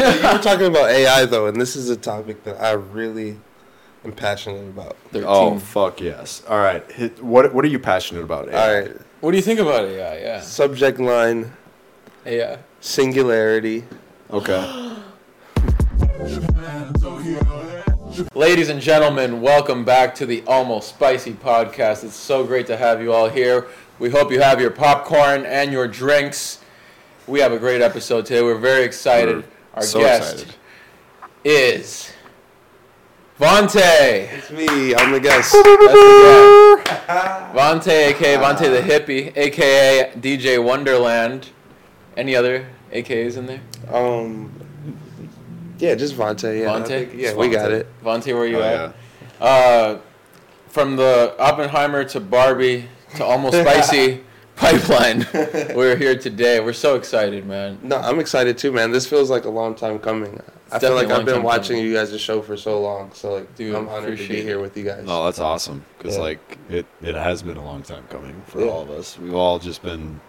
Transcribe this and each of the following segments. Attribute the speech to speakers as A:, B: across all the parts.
A: you were talking about AI though, and this is a topic that I really am passionate about.
B: Thirteen.
C: Oh fuck yes! All right, hit, what what are you passionate about?
A: All right,
B: What do you think about AI? Yeah.
A: subject line
B: AI.
A: singularity.
C: Okay.
B: Ladies and gentlemen, welcome back to the Almost Spicy podcast. It's so great to have you all here. We hope you have your popcorn and your drinks. We have a great episode today. We're very excited.
C: We're
B: Our
C: so
B: guest
C: excited.
B: is Vante.
A: It's me. I'm the guest.
B: That's the guy. Vante, aka Vante the hippie, aka DJ Wonderland. Any other AKAs in there?
A: Um, yeah, just Vante. Yeah, I
B: Vante?
A: think- yeah,
B: Just
A: we got it.
B: Vante, where you
C: Oh,
B: at?
C: yeah.
B: Uh, from the Oppenheimer to Barbie to almost spicy pipeline, we're here today. We're so excited, man.
A: No, I'm excited too, man. This feels like a long time coming. I feel like I've been watching
B: coming.
A: you guys' show for so long, so like,
B: Dude,
A: I'm honored to be
B: appreciate
A: here
B: it.
A: with you guys.
C: No, that's awesome because
A: Yeah.
C: like it it has been a long time coming for
A: Yeah.
C: all of us. We've all just been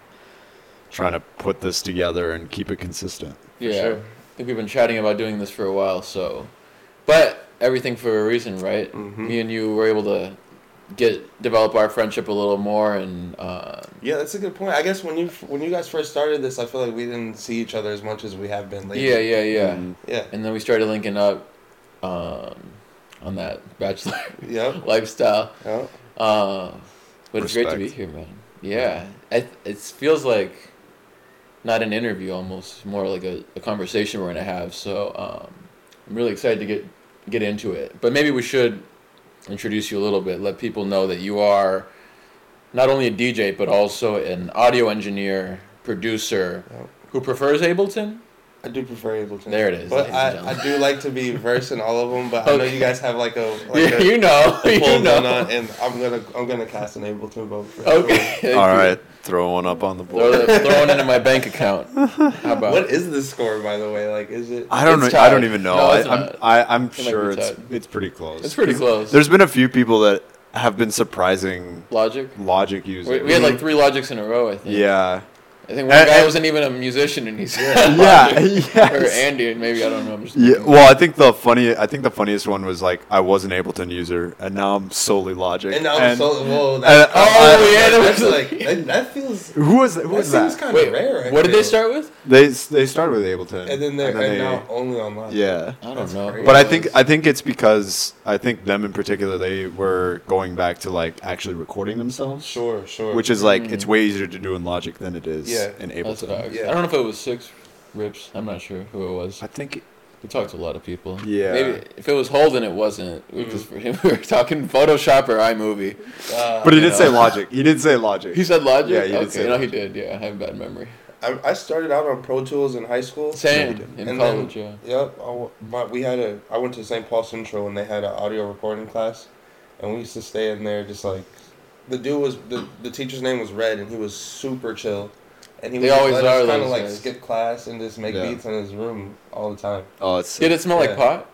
C: trying to put this together and keep it consistent.
B: Yeah,
A: sure.
B: I think we've been chatting about doing this for a while. So, but everything for a reason, right?
A: Mhm.
B: Me and you were able to get develop our friendship a little more, and uh,
A: Yeah, that's a good point. I guess when you when you guys first started this, I feel like we didn't see each other as much as we have been lately.
B: yeah, yeah, yeah.
C: Mm.
A: Yeah.
B: And then we started linking up um, on that bachelor
A: Yep.
B: lifestyle.
A: Yep.
B: Uh, but it's great to be here, man. Yeah, it, it feels like not an interview, almost more like a, a conversation we're gonna have. So um, I'm really excited to get get into it. But maybe we should introduce you a little bit, let people know that you are not only a DJ but also an audio engineer, producer
A: Yep.
B: who prefers Ableton.
A: I do prefer Ableton.
B: There it is,
A: But I, I do like to be versed in all of them. But I know you guys have like a like a,
B: you know,
A: a
B: you
A: full
B: know.
A: donut, and I'm gonna I'm gonna cast an Ableton vote for
B: Okay. thank
C: All
B: you.
C: right, throw one up on the
B: Throw,
C: board.
B: the, throw one into my bank account. How about?
A: What is the score, by the way? Like, is it?
C: I don't know. I don't even know.
B: No,
C: I, I'm. I, I'm
B: might
C: sure it's
B: tied.
C: it's pretty close.
B: It's pretty close.
C: There's been a few people that have been surprising
B: Logic.
C: logic users.
B: We, we had like three logics in a row. I think.
C: yeah,
B: I think one
C: And-
B: guy
C: and-
B: wasn't even a musician, and he's
C: yeah,
B: yeah,
C: or.
B: Andy, maybe I don't know. I'm just
C: Yeah, well, I think the funny, I think the funniest one was like I was an Ableton user, and now I'm solely Logic.
A: And now I'm solely. whoa.
C: and-
A: That,
B: oh, yeah, that
A: that's like that, that feels.
C: who was who
A: That
C: was
A: seems
C: that?
A: kind
B: Wait,
A: of rare. I
B: what did they start with?
C: They they started with Ableton,
A: And then they're and
C: they-
A: now only online.
C: yeah.
B: I don't
A: That's
B: know.
A: crazy.
C: But I think I think it's because I think them in particular they were going back to like actually recording themselves,
A: Sure, sure.
C: which is like it's mm. way easier to do in Logic than it is
A: Yeah,
C: in
B: That's
C: Ableton.
B: facts.
A: Yeah.
B: I don't know if it was six rips. I'm not sure who it was.
C: I think
B: We talked to a lot of people.
C: Yeah.
B: Maybe if it was Holden, it wasn't. Because for him, we were talking Photoshop or iMovie.
A: Uh,
C: But he did
B: know.
C: say Logic. He did say Logic.
B: He said Logic.
C: Yeah, he did say
B: no, he did. Yeah, I have a bad memory.
A: I, I started out on Pro Tools in high school.
B: Same
C: did.
B: in
A: And
B: college.
A: then,
B: yeah.
A: Yep. I, w- my, we had a. I went to St. Paul Central and they had an audio recording class, and we used to stay in there just like, the dude was the the teacher's name was Red and he was super chill, and he
B: They always
A: let
B: are,
A: us kind of like
B: guys.
A: skip class and just make
C: Yeah.
A: beats in his room all the time.
C: oh, it's
B: Did it smell like pot?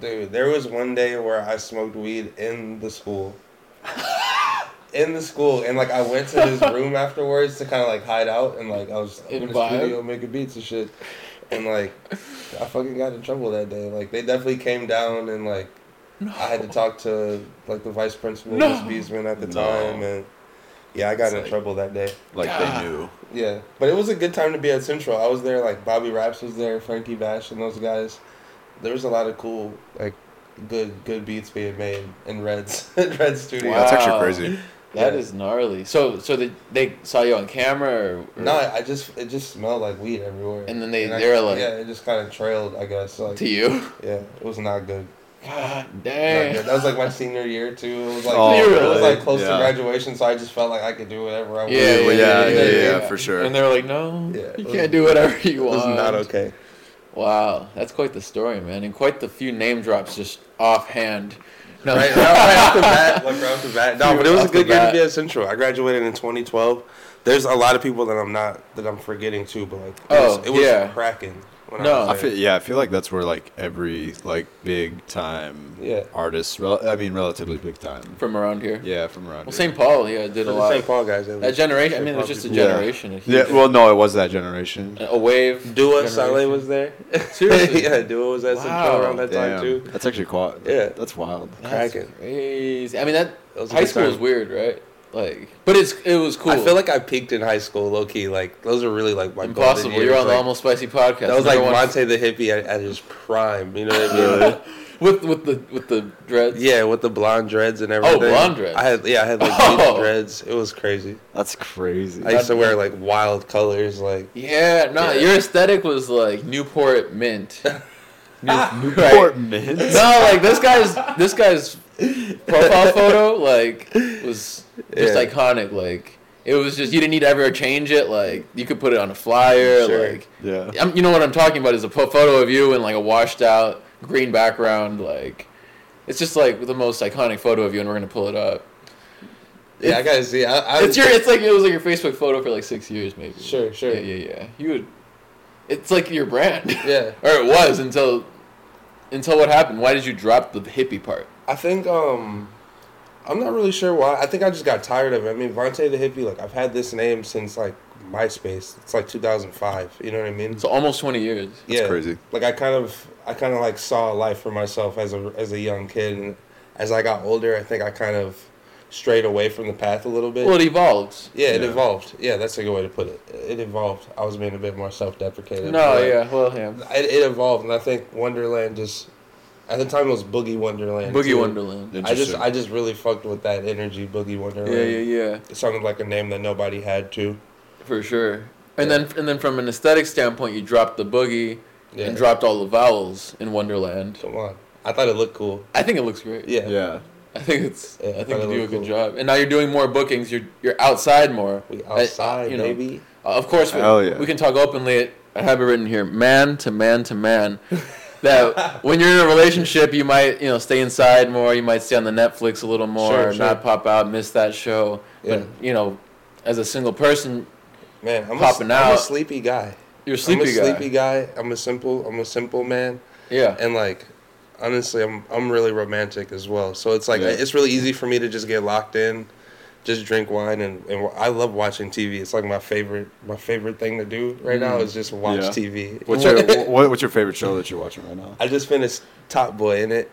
A: Dude, there was one day where I smoked weed in the school. in the school, and like I went to his room afterwards to kind of like hide out, and like I was
B: In
A: in the studio making beats and shit, and like I fucking got in trouble that day. Like they definitely came down, and like I had to talk to like the vice principal,
B: No.
A: Miss Beesman, at the
C: No.
A: time, and yeah, I got
C: It's
A: in
C: like-
A: trouble that day.
C: like
B: God.
C: they knew.
A: Yeah, but it was a good time to be at Central. I was there, like Bobby Raps was there, Frankie Bash, and those guys. There was a lot of cool, like, good good beats being made in Red's Red Studio.
B: Wow.
C: That's actually crazy.
B: That
A: Yeah.
B: is gnarly. So, so they they saw you on camera, or, or-
A: No, I I just it just smelled like weed everywhere.
B: And then they-
A: I-
B: they were like-
A: yeah, it just kind of trailed, I guess. Like,
B: to you.
A: yeah, it was not good.
B: God damn.
A: good. That was like my senior year too. It was like
C: Oh,
A: it was like close
C: Yeah.
A: to graduation, so I just felt like I could do whatever I wanted.
B: Yeah, yeah,
C: Yeah,
B: yeah,
C: yeah,
B: yeah,
C: yeah, for sure.
B: And they were like, no,
A: Yeah,
B: you
A: was-
B: can't do whatever you
A: It was
B: want.
A: not okay.
B: Wow, that's quite the story, man, and quite the few name drops just offhand. No,
A: right, right, right off the bat, like right off the bat. No, but it was a good year to be at Central. I graduated in 2012. There's a lot of people that I'm not that I'm forgetting too, but like it
B: Oh,
A: was, it was
B: yeah.
A: cracking. When
B: No.
A: I
C: I feel, yeah, I feel like that's where like every like big time
A: Yeah.
C: artist, rel- I mean relatively big time.
B: from around here.
C: Yeah, from around.
B: Well. St. Paul, yeah, did a
A: The
B: lot.
A: St. Paul guys.
B: That
A: was-
B: generation. I
A: St.
B: mean, it was just a
A: people.
C: Yeah.
B: generation. a
C: Yeah, well, no, it was that generation.
B: a wave.
A: Dua Saleh was there.
B: Seriously?
A: yeah, Dua was at
B: Wow.
A: Central around that time too.
C: that's actually quite.
A: Yeah.
C: that's wild.
B: That's
A: cracking.
B: crazy. I mean, that
A: That was
B: high school
A: time.
B: is weird, right? Like, but it's it was cool.
A: I feel like I peaked in high school, low key. Like those are really like my golden
B: impossible.
A: years.
B: You're on the almost spicy podcast.
A: That was like
B: Number one-
A: Vante the hippie at, at his prime. You know what I mean?
B: with with the with the dreads.
A: yeah, with the blonde dreads and everything.
B: Oh, blonde dreads.
A: I had yeah, I had like
B: Oh.
A: deep dreads. It was crazy.
C: That's crazy.
A: I used to wear like wild colors, like
B: Yeah, no,
A: Yeah.
B: your aesthetic was like Newport Mint. New, ah,
C: Newport
B: right?
C: Mint.
B: No, like this guy's this guy's profile photo like was just
A: Yeah.
B: iconic. Like it was just you didn't need to ever change it. Like you could put it on a flyer.
A: Sure.
B: Like
C: Yeah.
B: I'm, you know what I'm talking about is a photo of you in like a washed out green background. Like it's just like the most iconic photo of you, and we're gonna pull it up.
A: yeah. I gotta see. I, I,
B: It's your it's like it was like your Facebook photo for like six years maybe.
A: Sure, sure.
B: Yeah, yeah, yeah. You would. It's like your brand.
A: yeah.
B: or it was until until what happened. Why did you drop the hippie part?
A: I think um, I'm not really sure why. I think I just got tired of it. I mean, Vante the hippie. Like I've had this name since like MySpace. It's like 2005. You know what I mean?
B: It's almost twenty years.
A: yeah.
C: crazy.
A: Like I kind of, I kind of like saw a life for myself as a as a young kid, and as I got older, I think I kind of strayed away from the path a little bit.
B: Well, it evolved.
A: yeah, it
C: Yeah.
A: evolved. Yeah, that's a good way to put it. It evolved. I was being a bit more self-deprecating.
B: No, yeah, well, yeah.
A: It, it evolved, and I think Wonderland just. At the time, it was Boogie Wonderland.
B: Boogie
A: too.
B: Wonderland.
A: I just, I just really fucked with that energy, Boogie Wonderland.
B: Yeah, yeah, yeah,
A: It sounded like a name that nobody had too.
B: for sure. And
A: Yeah.
B: then, and then from an aesthetic standpoint, you dropped the boogie
A: Yeah.
B: and dropped all the vowels in Wonderland.
A: Come on, I thought it looked cool.
B: I think it looks great.
A: Yeah.
C: Yeah.
B: I think it's.
A: Yeah, I
B: I think you do a good
A: cool.
B: job. And now you're doing more bookings. You're you're outside more.
A: We
B: I-
A: outside,
B: you know,
A: baby.
B: Uh, of course, we,
C: yeah.
B: we can talk openly. I have it written here: man to man to man. that when you're in a relationship, you might you know stay inside more. You might stay on the Netflix a little more,
A: Sure, sure.
B: not pop out, miss that show.
A: Yeah.
B: But you know, as a single person,
A: Man, I'm,
B: Popping
A: a, I'm a sleepy guy.
B: you're a sleepy
A: I'm a
B: guy.
A: sleepy guy. I'm a simple. I'm a simple man,
B: Yeah.
A: and like, honestly, I'm I'm really romantic as well. So it's like
C: Yeah.
A: it's really easy for me to just get locked in, just drink wine, and, and I love watching TV. It's like my favorite my favorite thing to do right now
B: Mm.
A: is just watch
C: Yeah.
A: TV.
C: What's your what, What's your favorite show that you're watching right now?
A: I just finished Top Boy in it.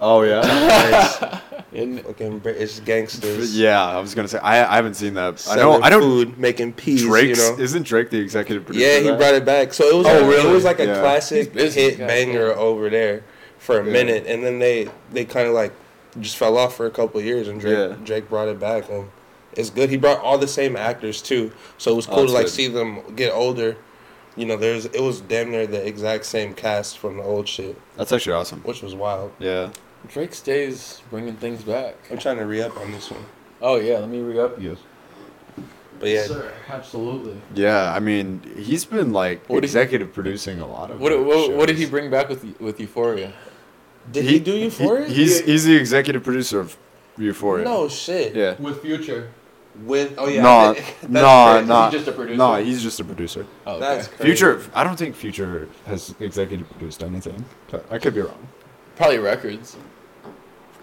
C: Oh yeah.
A: in fucking British gangsters.
C: yeah, I was gonna say I, I haven't seen that. I
A: selling
C: know I don't.
A: food, making peas.
C: Drake's
A: you know?
C: isn't Drake the executive producer?
A: Yeah,
C: of
A: he
C: that?
A: brought it back. So it was.
B: Oh,
A: like,
B: really?
A: It was like a
C: Yeah.
A: classic hit
B: God
A: banger
B: damn.
A: over there for a
C: Yeah.
A: minute, and then they they kind of like just fell off for a couple of years, and Drake
C: Yeah.
A: Drake brought it back, and it's good. He brought all the same actors too, so it was
C: Oh,
A: cool to like
C: good.
A: see them get older. You know, there's it was damn near the exact same cast from the old shit,
C: That's actually awesome.
A: which was wild.
C: Yeah.
B: Drake stays bringing things back.
A: I'm trying to re up on this one,
B: Oh yeah, let me re up.
C: Yes.
A: but yeah,
B: Sir, absolutely.
C: Yeah, I mean, he's been like
B: What did-
C: executive producing a lot of.
B: What,
C: like,
B: what, what did he bring back with with Euphoria?
A: Did he, do Euphoria?
C: He, he's he's the executive producer of Euphoria.
A: no shit.
C: Yeah.
B: With Future.
A: With oh yeah,
C: no,
A: that's
C: no,
A: crazy.
C: no,
B: Is he just a producer?
C: no. He's just a producer.
B: Oh, okay.
A: That's crazy.
C: Future, I don't think Future has executive produced anything. But I could be wrong.
B: probably records.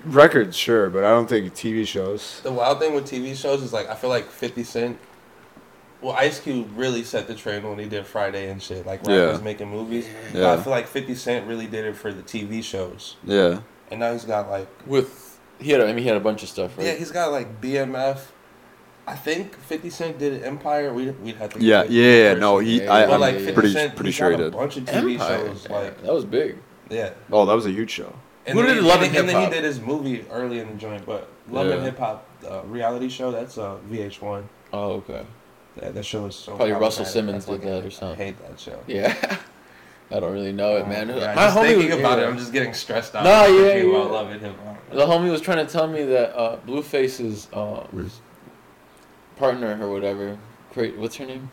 C: Records, sure, but I don't think TV shows.
A: The wild thing with TV shows is like I feel like Fifty Cent. Well, Ice Cube really set the trend when he did Friday and shit, like
C: Yeah.
A: rappers making movies.
C: Yeah.
A: I feel like Fifty Cent really did it for the TV shows,
C: Yeah.
A: and now he's got like
B: With he had, a, I mean, he had a bunch of stuff, right?
A: yeah, he's got like BMF. I think Fifty Cent did Empire. We'd we'd have to.
C: Yeah, yeah, yeah, no, he,
B: Yeah,
C: I,
A: but,
C: I'm
A: like Fifty
C: pretty,
A: Cent,
C: pretty sure he
A: got a
C: did.
A: bunch of TV
B: Empire.
A: shows, like
B: that was big.
A: yeah.
C: Oh, that was a huge show.
A: And
B: Who
A: then
B: did
A: he,
B: Love
A: and,
B: and
A: and then he did his movie early in the joint, but Love and Hip Hop uh, reality show that's uh, VH1.
B: Oh, okay.
A: That, that show is so.
B: Probably Russell. Simmons did that or something.
A: I hate that show.
B: Yeah. I don't really know it, man.
A: Yeah,
B: My
A: just
B: homie
A: thinking
B: was,
A: about
B: yeah.
A: it, I'm just getting stressed out.
B: Nah, yeah,
A: thinking
B: yeah.
A: about Love and Hip Hop.
B: The homie was trying to tell me that uh, Blueface's
C: Where's-
B: partner or whatever, Cra- what's her name?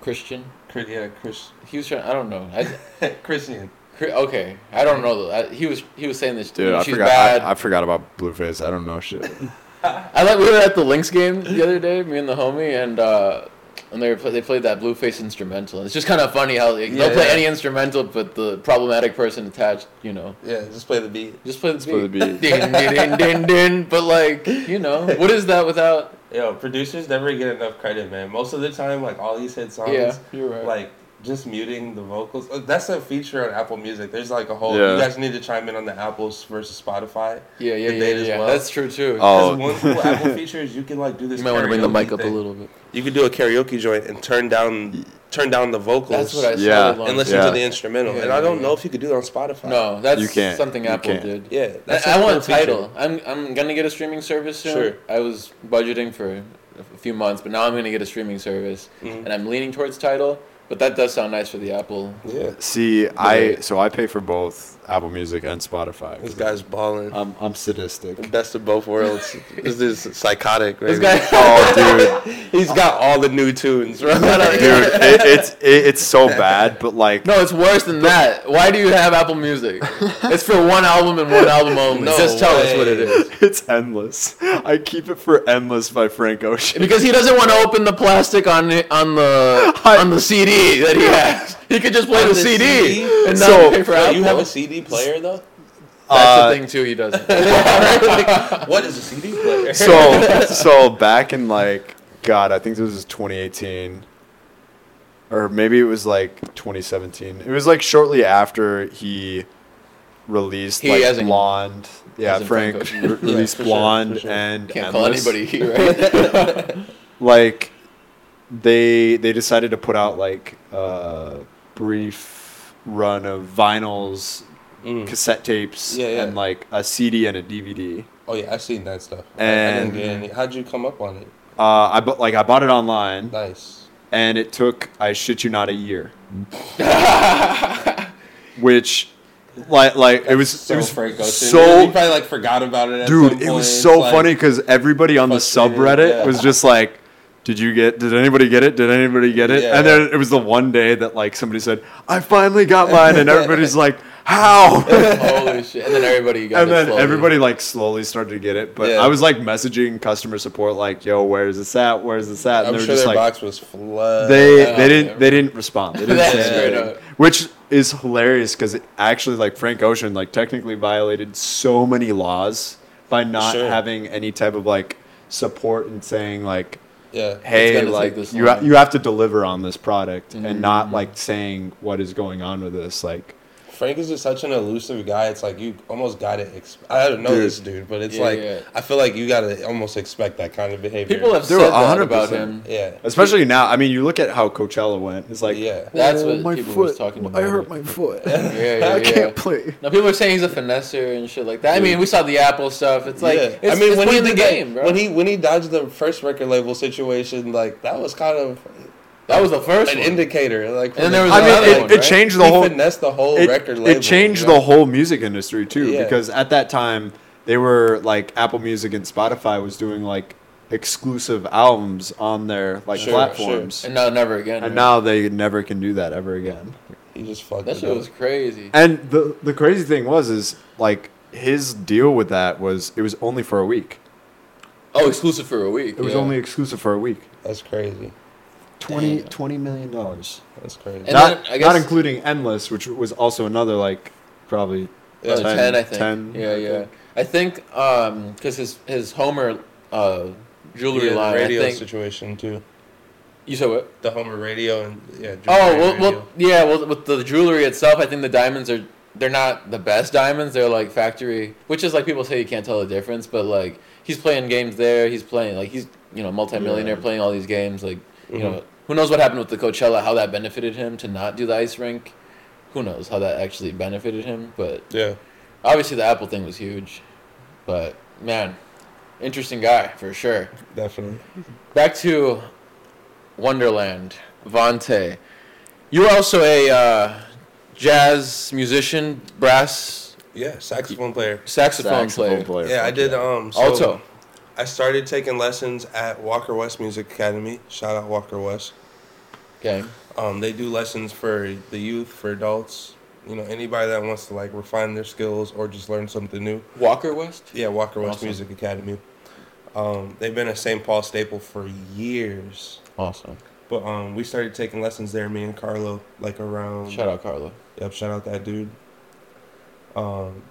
B: Christian.
A: Chris, yeah, Chris,
B: He was trying. I don't know. I,
A: Christian.
B: Okay, I don't know. though. I, he was he was saying this.
C: Dude, I forgot.
B: bad.
C: I, I forgot about Blueface. I don't know shit.
B: I like we were at the Lynx game the other day, me and the homie, and uh, and they play, they played that Blueface instrumental. And it's just kind of funny how like,
A: Yeah,
B: they'll play
A: yeah.
B: any instrumental, but the problematic person attached, you know,
A: Yeah, just play the beat.
B: just play the
C: play the
B: beat.
C: beat.
B: din, din, din, din, din. But like, you know, what is that without?
A: Yo, producers never get enough credit, man. Most of the time, like all these hit songs,
B: Yeah, you're right.
A: like just muting the vocals. Uh, That's a feature on Apple Music. There's like a whole.
C: Yeah.
A: You guys need to chime in on the Apples versus Spotify.
B: yeah, yeah,
A: the
B: yeah,
A: as
B: yeah.
A: well.
B: That's true too.
C: Oh.
A: Because one cool Apple feature is you can like do this.
B: you might want to bring the mic up a little bit.
A: You could do a karaoke joint and turn down turn down the vocals.
B: That's what I
C: Yeah.
B: started on.
A: and listen
C: Yeah.
A: to the instrumental.
B: Yeah,
A: and I don't
B: yeah.
A: know if you could do it on Spotify.
B: No, that's
C: You can't.
B: something
C: You
B: Apple
C: can't.
B: did.
A: Yeah, that's
B: I,
A: a
B: I
A: cool
B: want
A: feature.
B: Tidal. I'm I'm gonna get a streaming service soon.
A: Sure.
B: I was budgeting for a few months, but now I'm gonna get a streaming service,
A: Mhm.
B: and I'm leaning towards Tidal. But that does sound nice for the Apple.
A: Yeah,
C: See, I so I pay for both Apple Music and Spotify.
A: this guy's balling.
C: I'm I'm sadistic.
A: Best of both worlds. this is psychotic.
B: This
A: baby.
B: guy.
C: Oh, dude,
A: He's got all the new tunes, bro.
C: dude, it, it's it, it's so bad, but like,
B: No, it's worse than that. Why do you have Apple Music? it's for one album and one album only.
A: No
B: Just tell us what it is.
C: it's endless. I keep it for endless by Frank Ocean.
B: Because he doesn't want to open the plastic on the, on the
C: I-
B: on the CD that he has. He could just play the,
A: the
B: CD,
A: CD?
B: and not
C: So-
B: pay for
A: Bro,
B: Apple.
A: you have a CD player though?
B: That's
C: Uh,
B: the thing too. He doesn't.
A: what is a CD player?
C: so so back in like God, I think this was 2018, or maybe it was like 2017. It was like shortly after he released
B: He
C: like
B: as in-
C: Blonde. Yeah, Frank
B: Frank Ocean.
C: re-
B: Yeah,
C: released
A: for sure,
C: Blonde
A: for sure.
C: and
B: Can't call anybody he, right?
C: like they they decided to put out like a brief run of vinyls,
A: Mm.
C: cassette tapes,
A: Yeah, yeah.
C: and like a CD and a DVD.
A: Oh yeah, I've seen that stuff. I- I,
C: And-
A: didn't get any. How'd you come up on it?
C: Uh, I bought like I bought it online,
A: Nice.
C: and it took I shit you not a year, which like like it was
A: so
C: it was
A: Frank Ocean.
C: so
A: you probably like forgot about it. At
C: dude it was so
A: Like,
C: funny because everybody on the subreddit
A: yeah.
C: was just like did you get did anybody get it did anybody get it
A: Yeah.
C: and then it was the one day that like somebody said i finally got mine and everybody's like how
B: Holy shit! And then everybody got
C: and then
B: slowly.
C: everybody like slowly started to get it but
A: Yeah.
C: i was like messaging customer support like yo where's this at where's this at and
A: I'm
C: they were
A: sure
C: just
A: their
C: like
A: box was flooded.
C: they they didn't they didn't respond they didn't say which is hilarious because it actually like frank ocean like technically violated so many laws by not
A: Sure.
C: having any type of like support and saying like
A: yeah.
C: hey like
B: this
C: you, ha- you have to deliver on this product
B: Mhm.
C: and not like saying what is going on with this like
A: Frank is just such an elusive guy. It's like you almost gotta. Ex- I don't know
C: Dude.
A: this dude, but it's
B: Yeah,
A: like
B: yeah.
A: I feel like you gotta almost expect that kind of behavior.
B: People have
C: There
B: said
C: were
B: that about him.
A: yeah.
C: especially now i mean you look at how coachella went it's like
A: Yeah.
B: Oh, That's
C: "Oh,
B: what
C: my
B: people
C: foot
B: was talking about.
C: i hurt my foot
B: Yeah, yeah,
C: i can't play
B: Now people are saying he's a finesser and shit like that. I mean, we saw the Apple stuff. It's like
A: yeah.
B: it's,
A: I mean,
B: it's
A: when he
B: the
A: did
B: game, bro.
A: when he when he dodged the first record label situation, like that was kind of
B: that was the first
A: an
B: one.
A: indicator. Like,
B: And there was
C: i mean it,
B: one,
C: it
B: right?
C: changed the
A: he
C: whole
A: finessed the whole
C: it,
A: record
C: it changed
A: you know?
C: the whole music industry too
A: Yeah.
C: because at that time they were like apple music and spotify was doing like exclusive albums on their like
A: Sure,
C: platforms
B: and now never again.
C: and
B: right?
C: now they never can do that ever again
A: He just fucked
B: that
A: it
B: shit
A: up.
B: was crazy.
C: and the the crazy thing was is like his deal with that was it was only for a week
B: Oh, exclusive for a week.
C: it was only exclusive for a week
A: That's crazy.
C: 20,
B: Damn.
C: 20 million dollars
A: That's crazy.
B: And
C: not,
B: then, I
C: not including endless which was also another like probably
A: Yeah,
C: 10,
B: 10, I think.
C: 10,
B: yeah,
C: I
B: yeah.
C: think.
B: I think um because his his Homer uh jewelry
A: yeah, the
B: line.
A: radio
B: I think
A: situation too.
B: you said what?
A: The Homer radio and yeah.
B: Oh well,
A: radio.
B: well, yeah. Well, with the jewelry itself, I think the diamonds are they're not the best diamonds. They're like factory, which is like people say you can't tell the difference. But like he's playing games there. He's playing like he's you know multimillionaire
C: Yeah.
B: playing all these games. Like you
A: Mhm.
B: know who knows what happened with the Coachella? How that benefited him to not do the ice rink? Who knows how that actually benefited him? But
A: yeah.
B: obviously the Apple thing was huge. But man, interesting guy for sure.
A: Definitely.
B: Back to Wonderland, Vante. You're also a uh, jazz musician, brass
A: Yeah, saxophone player.
B: saxophone, player.
C: player.
A: Yeah, I did. Um, so
B: Alto.
A: I started taking lessons at Walker West Music Academy. Shout out Walker West.
B: Okay.
A: Um, they do lessons for the youth, for adults. You know, anybody that wants to like refine their skills or just learn something new.
B: Walker West.
A: Yeah, Walker West
B: Awesome.
A: Music Academy. Um, they've been a St. Paul staple for years.
B: Awesome.
A: But um, we started taking lessons there, me and Carlo, like around.
B: Shout out Carlo.
A: Yep, shout out that dude. Um,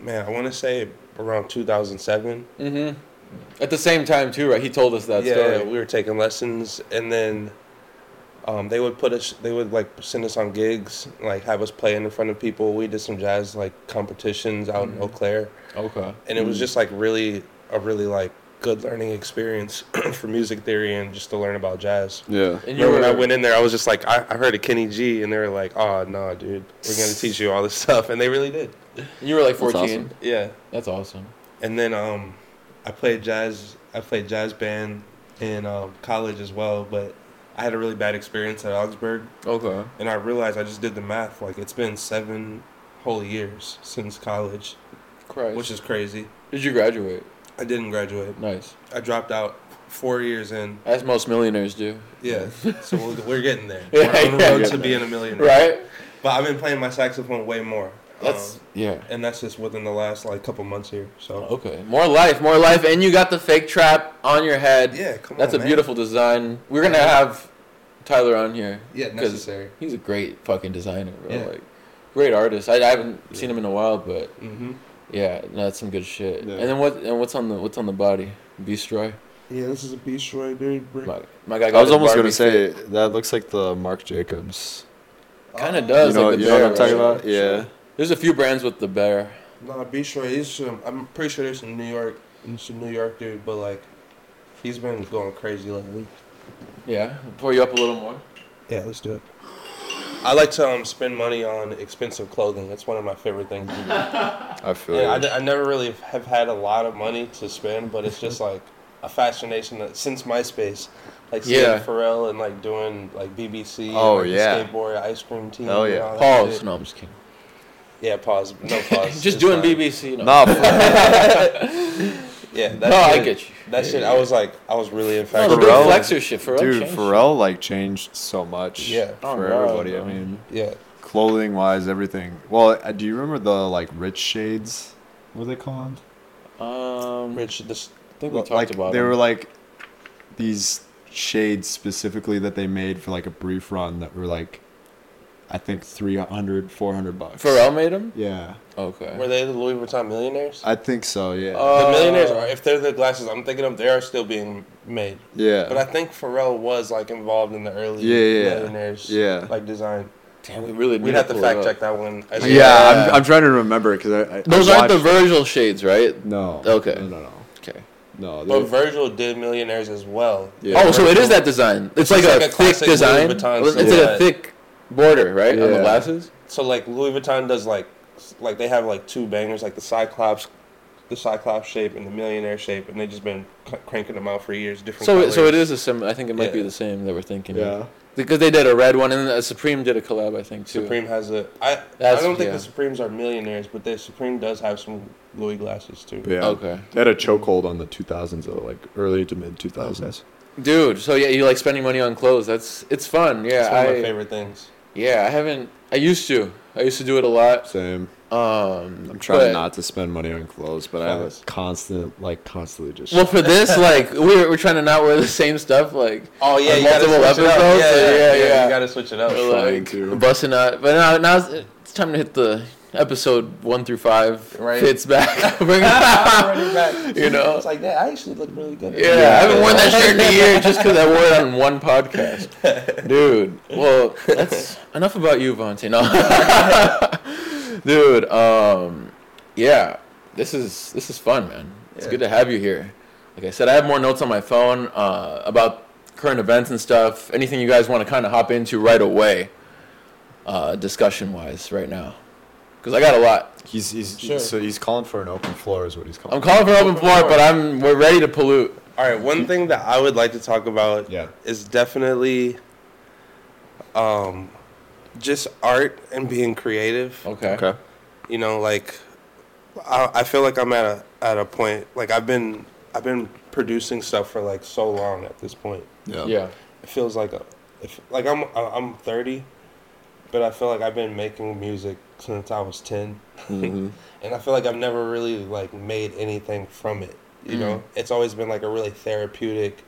A: man, I want to say around 2007.
B: Mm-hmm. At the same time too, right? He told us that
A: yeah,
B: story.
A: we were taking lessons, and then um, they would put us. They would like send us on gigs, like have us playing in front of people. We did some jazz like competitions out
B: Mhm.
A: in Eau Claire,
B: Okay.
A: and it was
C: Mm.
A: just like really a really like good learning experience for music theory and just to learn about jazz.
C: Yeah.
B: And you
A: Remember
B: were
A: when I went in there, I was just like, I, I heard of Kenny G, and they were like, "Oh no, dude, we're gonna teach you all this stuff," and they really did.
B: you were like
C: That's
B: 14.
C: awesome.
A: Yeah,
B: That's awesome.
A: and then um, I played jazz. I played jazz band in um, college as well, but I had a really bad experience at Augsburg,
B: Okay.
A: and I realized I just did the math. Like it's been seven whole years since college,
B: Christ.
A: which is crazy.
B: Did you graduate?
A: I didn't graduate.
B: Nice.
A: I dropped out four years in.
B: As most millionaires do.
A: Yeah, so we're, we're getting there.
B: Yeah,
A: we're on the
B: yeah.
A: road to being a millionaire.
B: Right?
A: But I've been playing my saxophone way more.
B: That's
A: Um,
B: yeah.
A: and that's just within the last like couple months here. So
B: Okay. More life, more life, and you got the fake trap on your head.
A: yeah, come
B: That's
A: on.
B: That's a
A: man.
B: beautiful design. We're gonna have Tyler on here.
A: Yeah, necessary.
B: He's a great fucking designer, bro.
A: Yeah.
B: Like, great artist. I, I haven't seen him in a while, but
A: Mm-hmm.
B: yeah, no, that's some good shit.
C: Yeah.
B: And then what? And what's on the what's on the body? Beastroy.
A: Yeah, this is a beast right dude.
B: My, my guy. Got
C: I was almost gonna say that looks like the Marc Jacobs.
B: Kinda does.
C: you know,
B: like the
C: you know what I'm talking
B: right?
C: about? Yeah.
B: There's a few brands with the bear.
A: Nah, Beast Roy, he's from, I'm pretty sure there's some New York, some New York dude, but like, he's been going crazy lately.
B: Yeah. Pour you up a little more.
A: Yeah, let's do it. I like to um, spend money on expensive clothing. That's one of my favorite things to do.
C: I feel
A: Yeah, I,
C: you.
A: d- I never really have had a lot of money to spend, but it's just like a fascination that since MySpace, like seeing
B: Yeah.
A: Pharrell and like doing like BBC,
C: Oh,
A: and, like,
C: yeah.
A: the skateboard ice cream team.
C: Hell
A: and
C: yeah.
A: all that
B: Pause.
A: shit.
B: No, I'm just kidding.
A: Yeah, pause. No pause.
B: just
A: It's
B: doing
A: fine.
B: BBC. No.
C: Nah, for-
A: Yeah, that
B: no, I
A: shit-
B: get you.
A: That shit, I was like, I was really
B: No,
A: infatuated.
B: big
C: Pharrell-
B: flexor shit. Pharrell
C: dude,
B: changed.
C: Pharrell like changed so much.
A: Yeah.
B: Oh,
C: for
B: God,
C: everybody. I mean,
A: Yeah,
C: clothing wise, everything. Well, uh, do you remember the like rich shades? What were they called?
B: Um,
A: Rich. This
B: I think we
C: Well,
B: talked
C: like
B: about
C: they
B: them.
C: were like these shades specifically that they made for like a brief run that were like I think 300 400 bucks.
B: Pharrell made them.
C: Yeah.
B: Okay.
A: were they the Louis Vuitton millionaires?
C: I think so, yeah.
B: Uh,
A: the millionaires are, if they're the glasses I'm thinking of, they are still being made.
C: yeah.
A: But I think Pharrell was like involved in the early
C: Yeah, yeah, yeah.
A: millionaires.
C: Yeah.
A: Like design.
B: Damn, we really
A: We'd have to fact check that one. as
C: yeah,
A: well.
C: I'm, I'm trying to remember cuz I, I
B: Those
C: I
B: aren't the
C: watched-
B: Virgil shades, right?
C: No.
B: Okay.
C: No, no, no.
B: Okay.
C: No.
A: But Virgil did millionaires as well.
C: Yeah.
B: Oh, so it is that design. It's, like,
A: just
B: a
A: like a
B: thick design.
A: Vuitton
B: it's like a thick border, right, on the glasses.
A: So like Louis Vuitton does like like they have like two bangers like the Cyclops, the Cyclops shape and the millionaire shape, and they've just been c- cranking them out for years. Different.
B: So,
A: colors.
B: so it is a sim. I think it might be the same that we're thinking.
C: yeah.
B: Because they did a red one, and then uh, Supreme did a collab, I think too.
A: Supreme has a. I I
B: That's-
A: don't think
B: yeah.
A: the Supremes are millionaires, but the Supreme does have some Louis glasses too.
C: Yeah.
B: Okay.
C: They had a chokehold on the 2000s though, like early to mid 2000s.
B: Dude, so yeah, you like spending money on clothes. That's it's fun. Yeah,
A: It's one of
B: I
A: my favorite things.
B: Yeah, I haven't. I used to. I used to do it a lot.
C: Same.
B: Um,
C: I'm trying
B: but-
C: not to spend money on clothes, but I have a constant, like, constantly just.
B: Well, for this, like we're we're trying to not wear the same stuff. Like
A: Oh yeah,
B: On
A: you gotta
B: multiple
A: switch it up.
B: episodes?
A: Yeah,
B: Yeah,
A: yeah,
B: yeah, yeah.
A: You gotta switch it up.
B: we're,
C: trying
B: like
C: to.
B: busting out. But now now it's, it's time to hit the episode one through five.
A: Right.
B: Fits back. Bring it
A: back.
B: You know.
A: It's like that. I actually look really good.
B: Yeah, I haven't worn that shirt in a year just because I wore it on one podcast. Dude, well, that's enough about you, Vante. No. Dude, um, yeah, this is this is fun, man. It's
A: Yeah.
B: good to have you here. Like I said, I have more notes on my phone uh, about current events and stuff. Anything you guys want to kind of hop into right away, uh, discussion wise, right now, because I got a lot.
C: He's, he's,
A: Sure.
C: so he's calling for an open floor, is what he's calling.
B: I'm calling for an open floor, but I'm we're ready to pollute.
A: All right, one thing that I would like to talk about
C: Yeah.
A: is definitely um, just art and being creative.
B: Okay.
C: Okay.
A: You know, like I, I feel like I'm at a at a point like I've been I've been producing stuff for like so long at this point.
C: Yeah.
B: Yeah.
A: It feels like a if like I'm I'm 30, but I feel like I've been making music since I was 10.
C: hmm
A: and I feel like I've never really like made anything from it. You know,
B: Mhm.
A: it's always been like a really therapeutic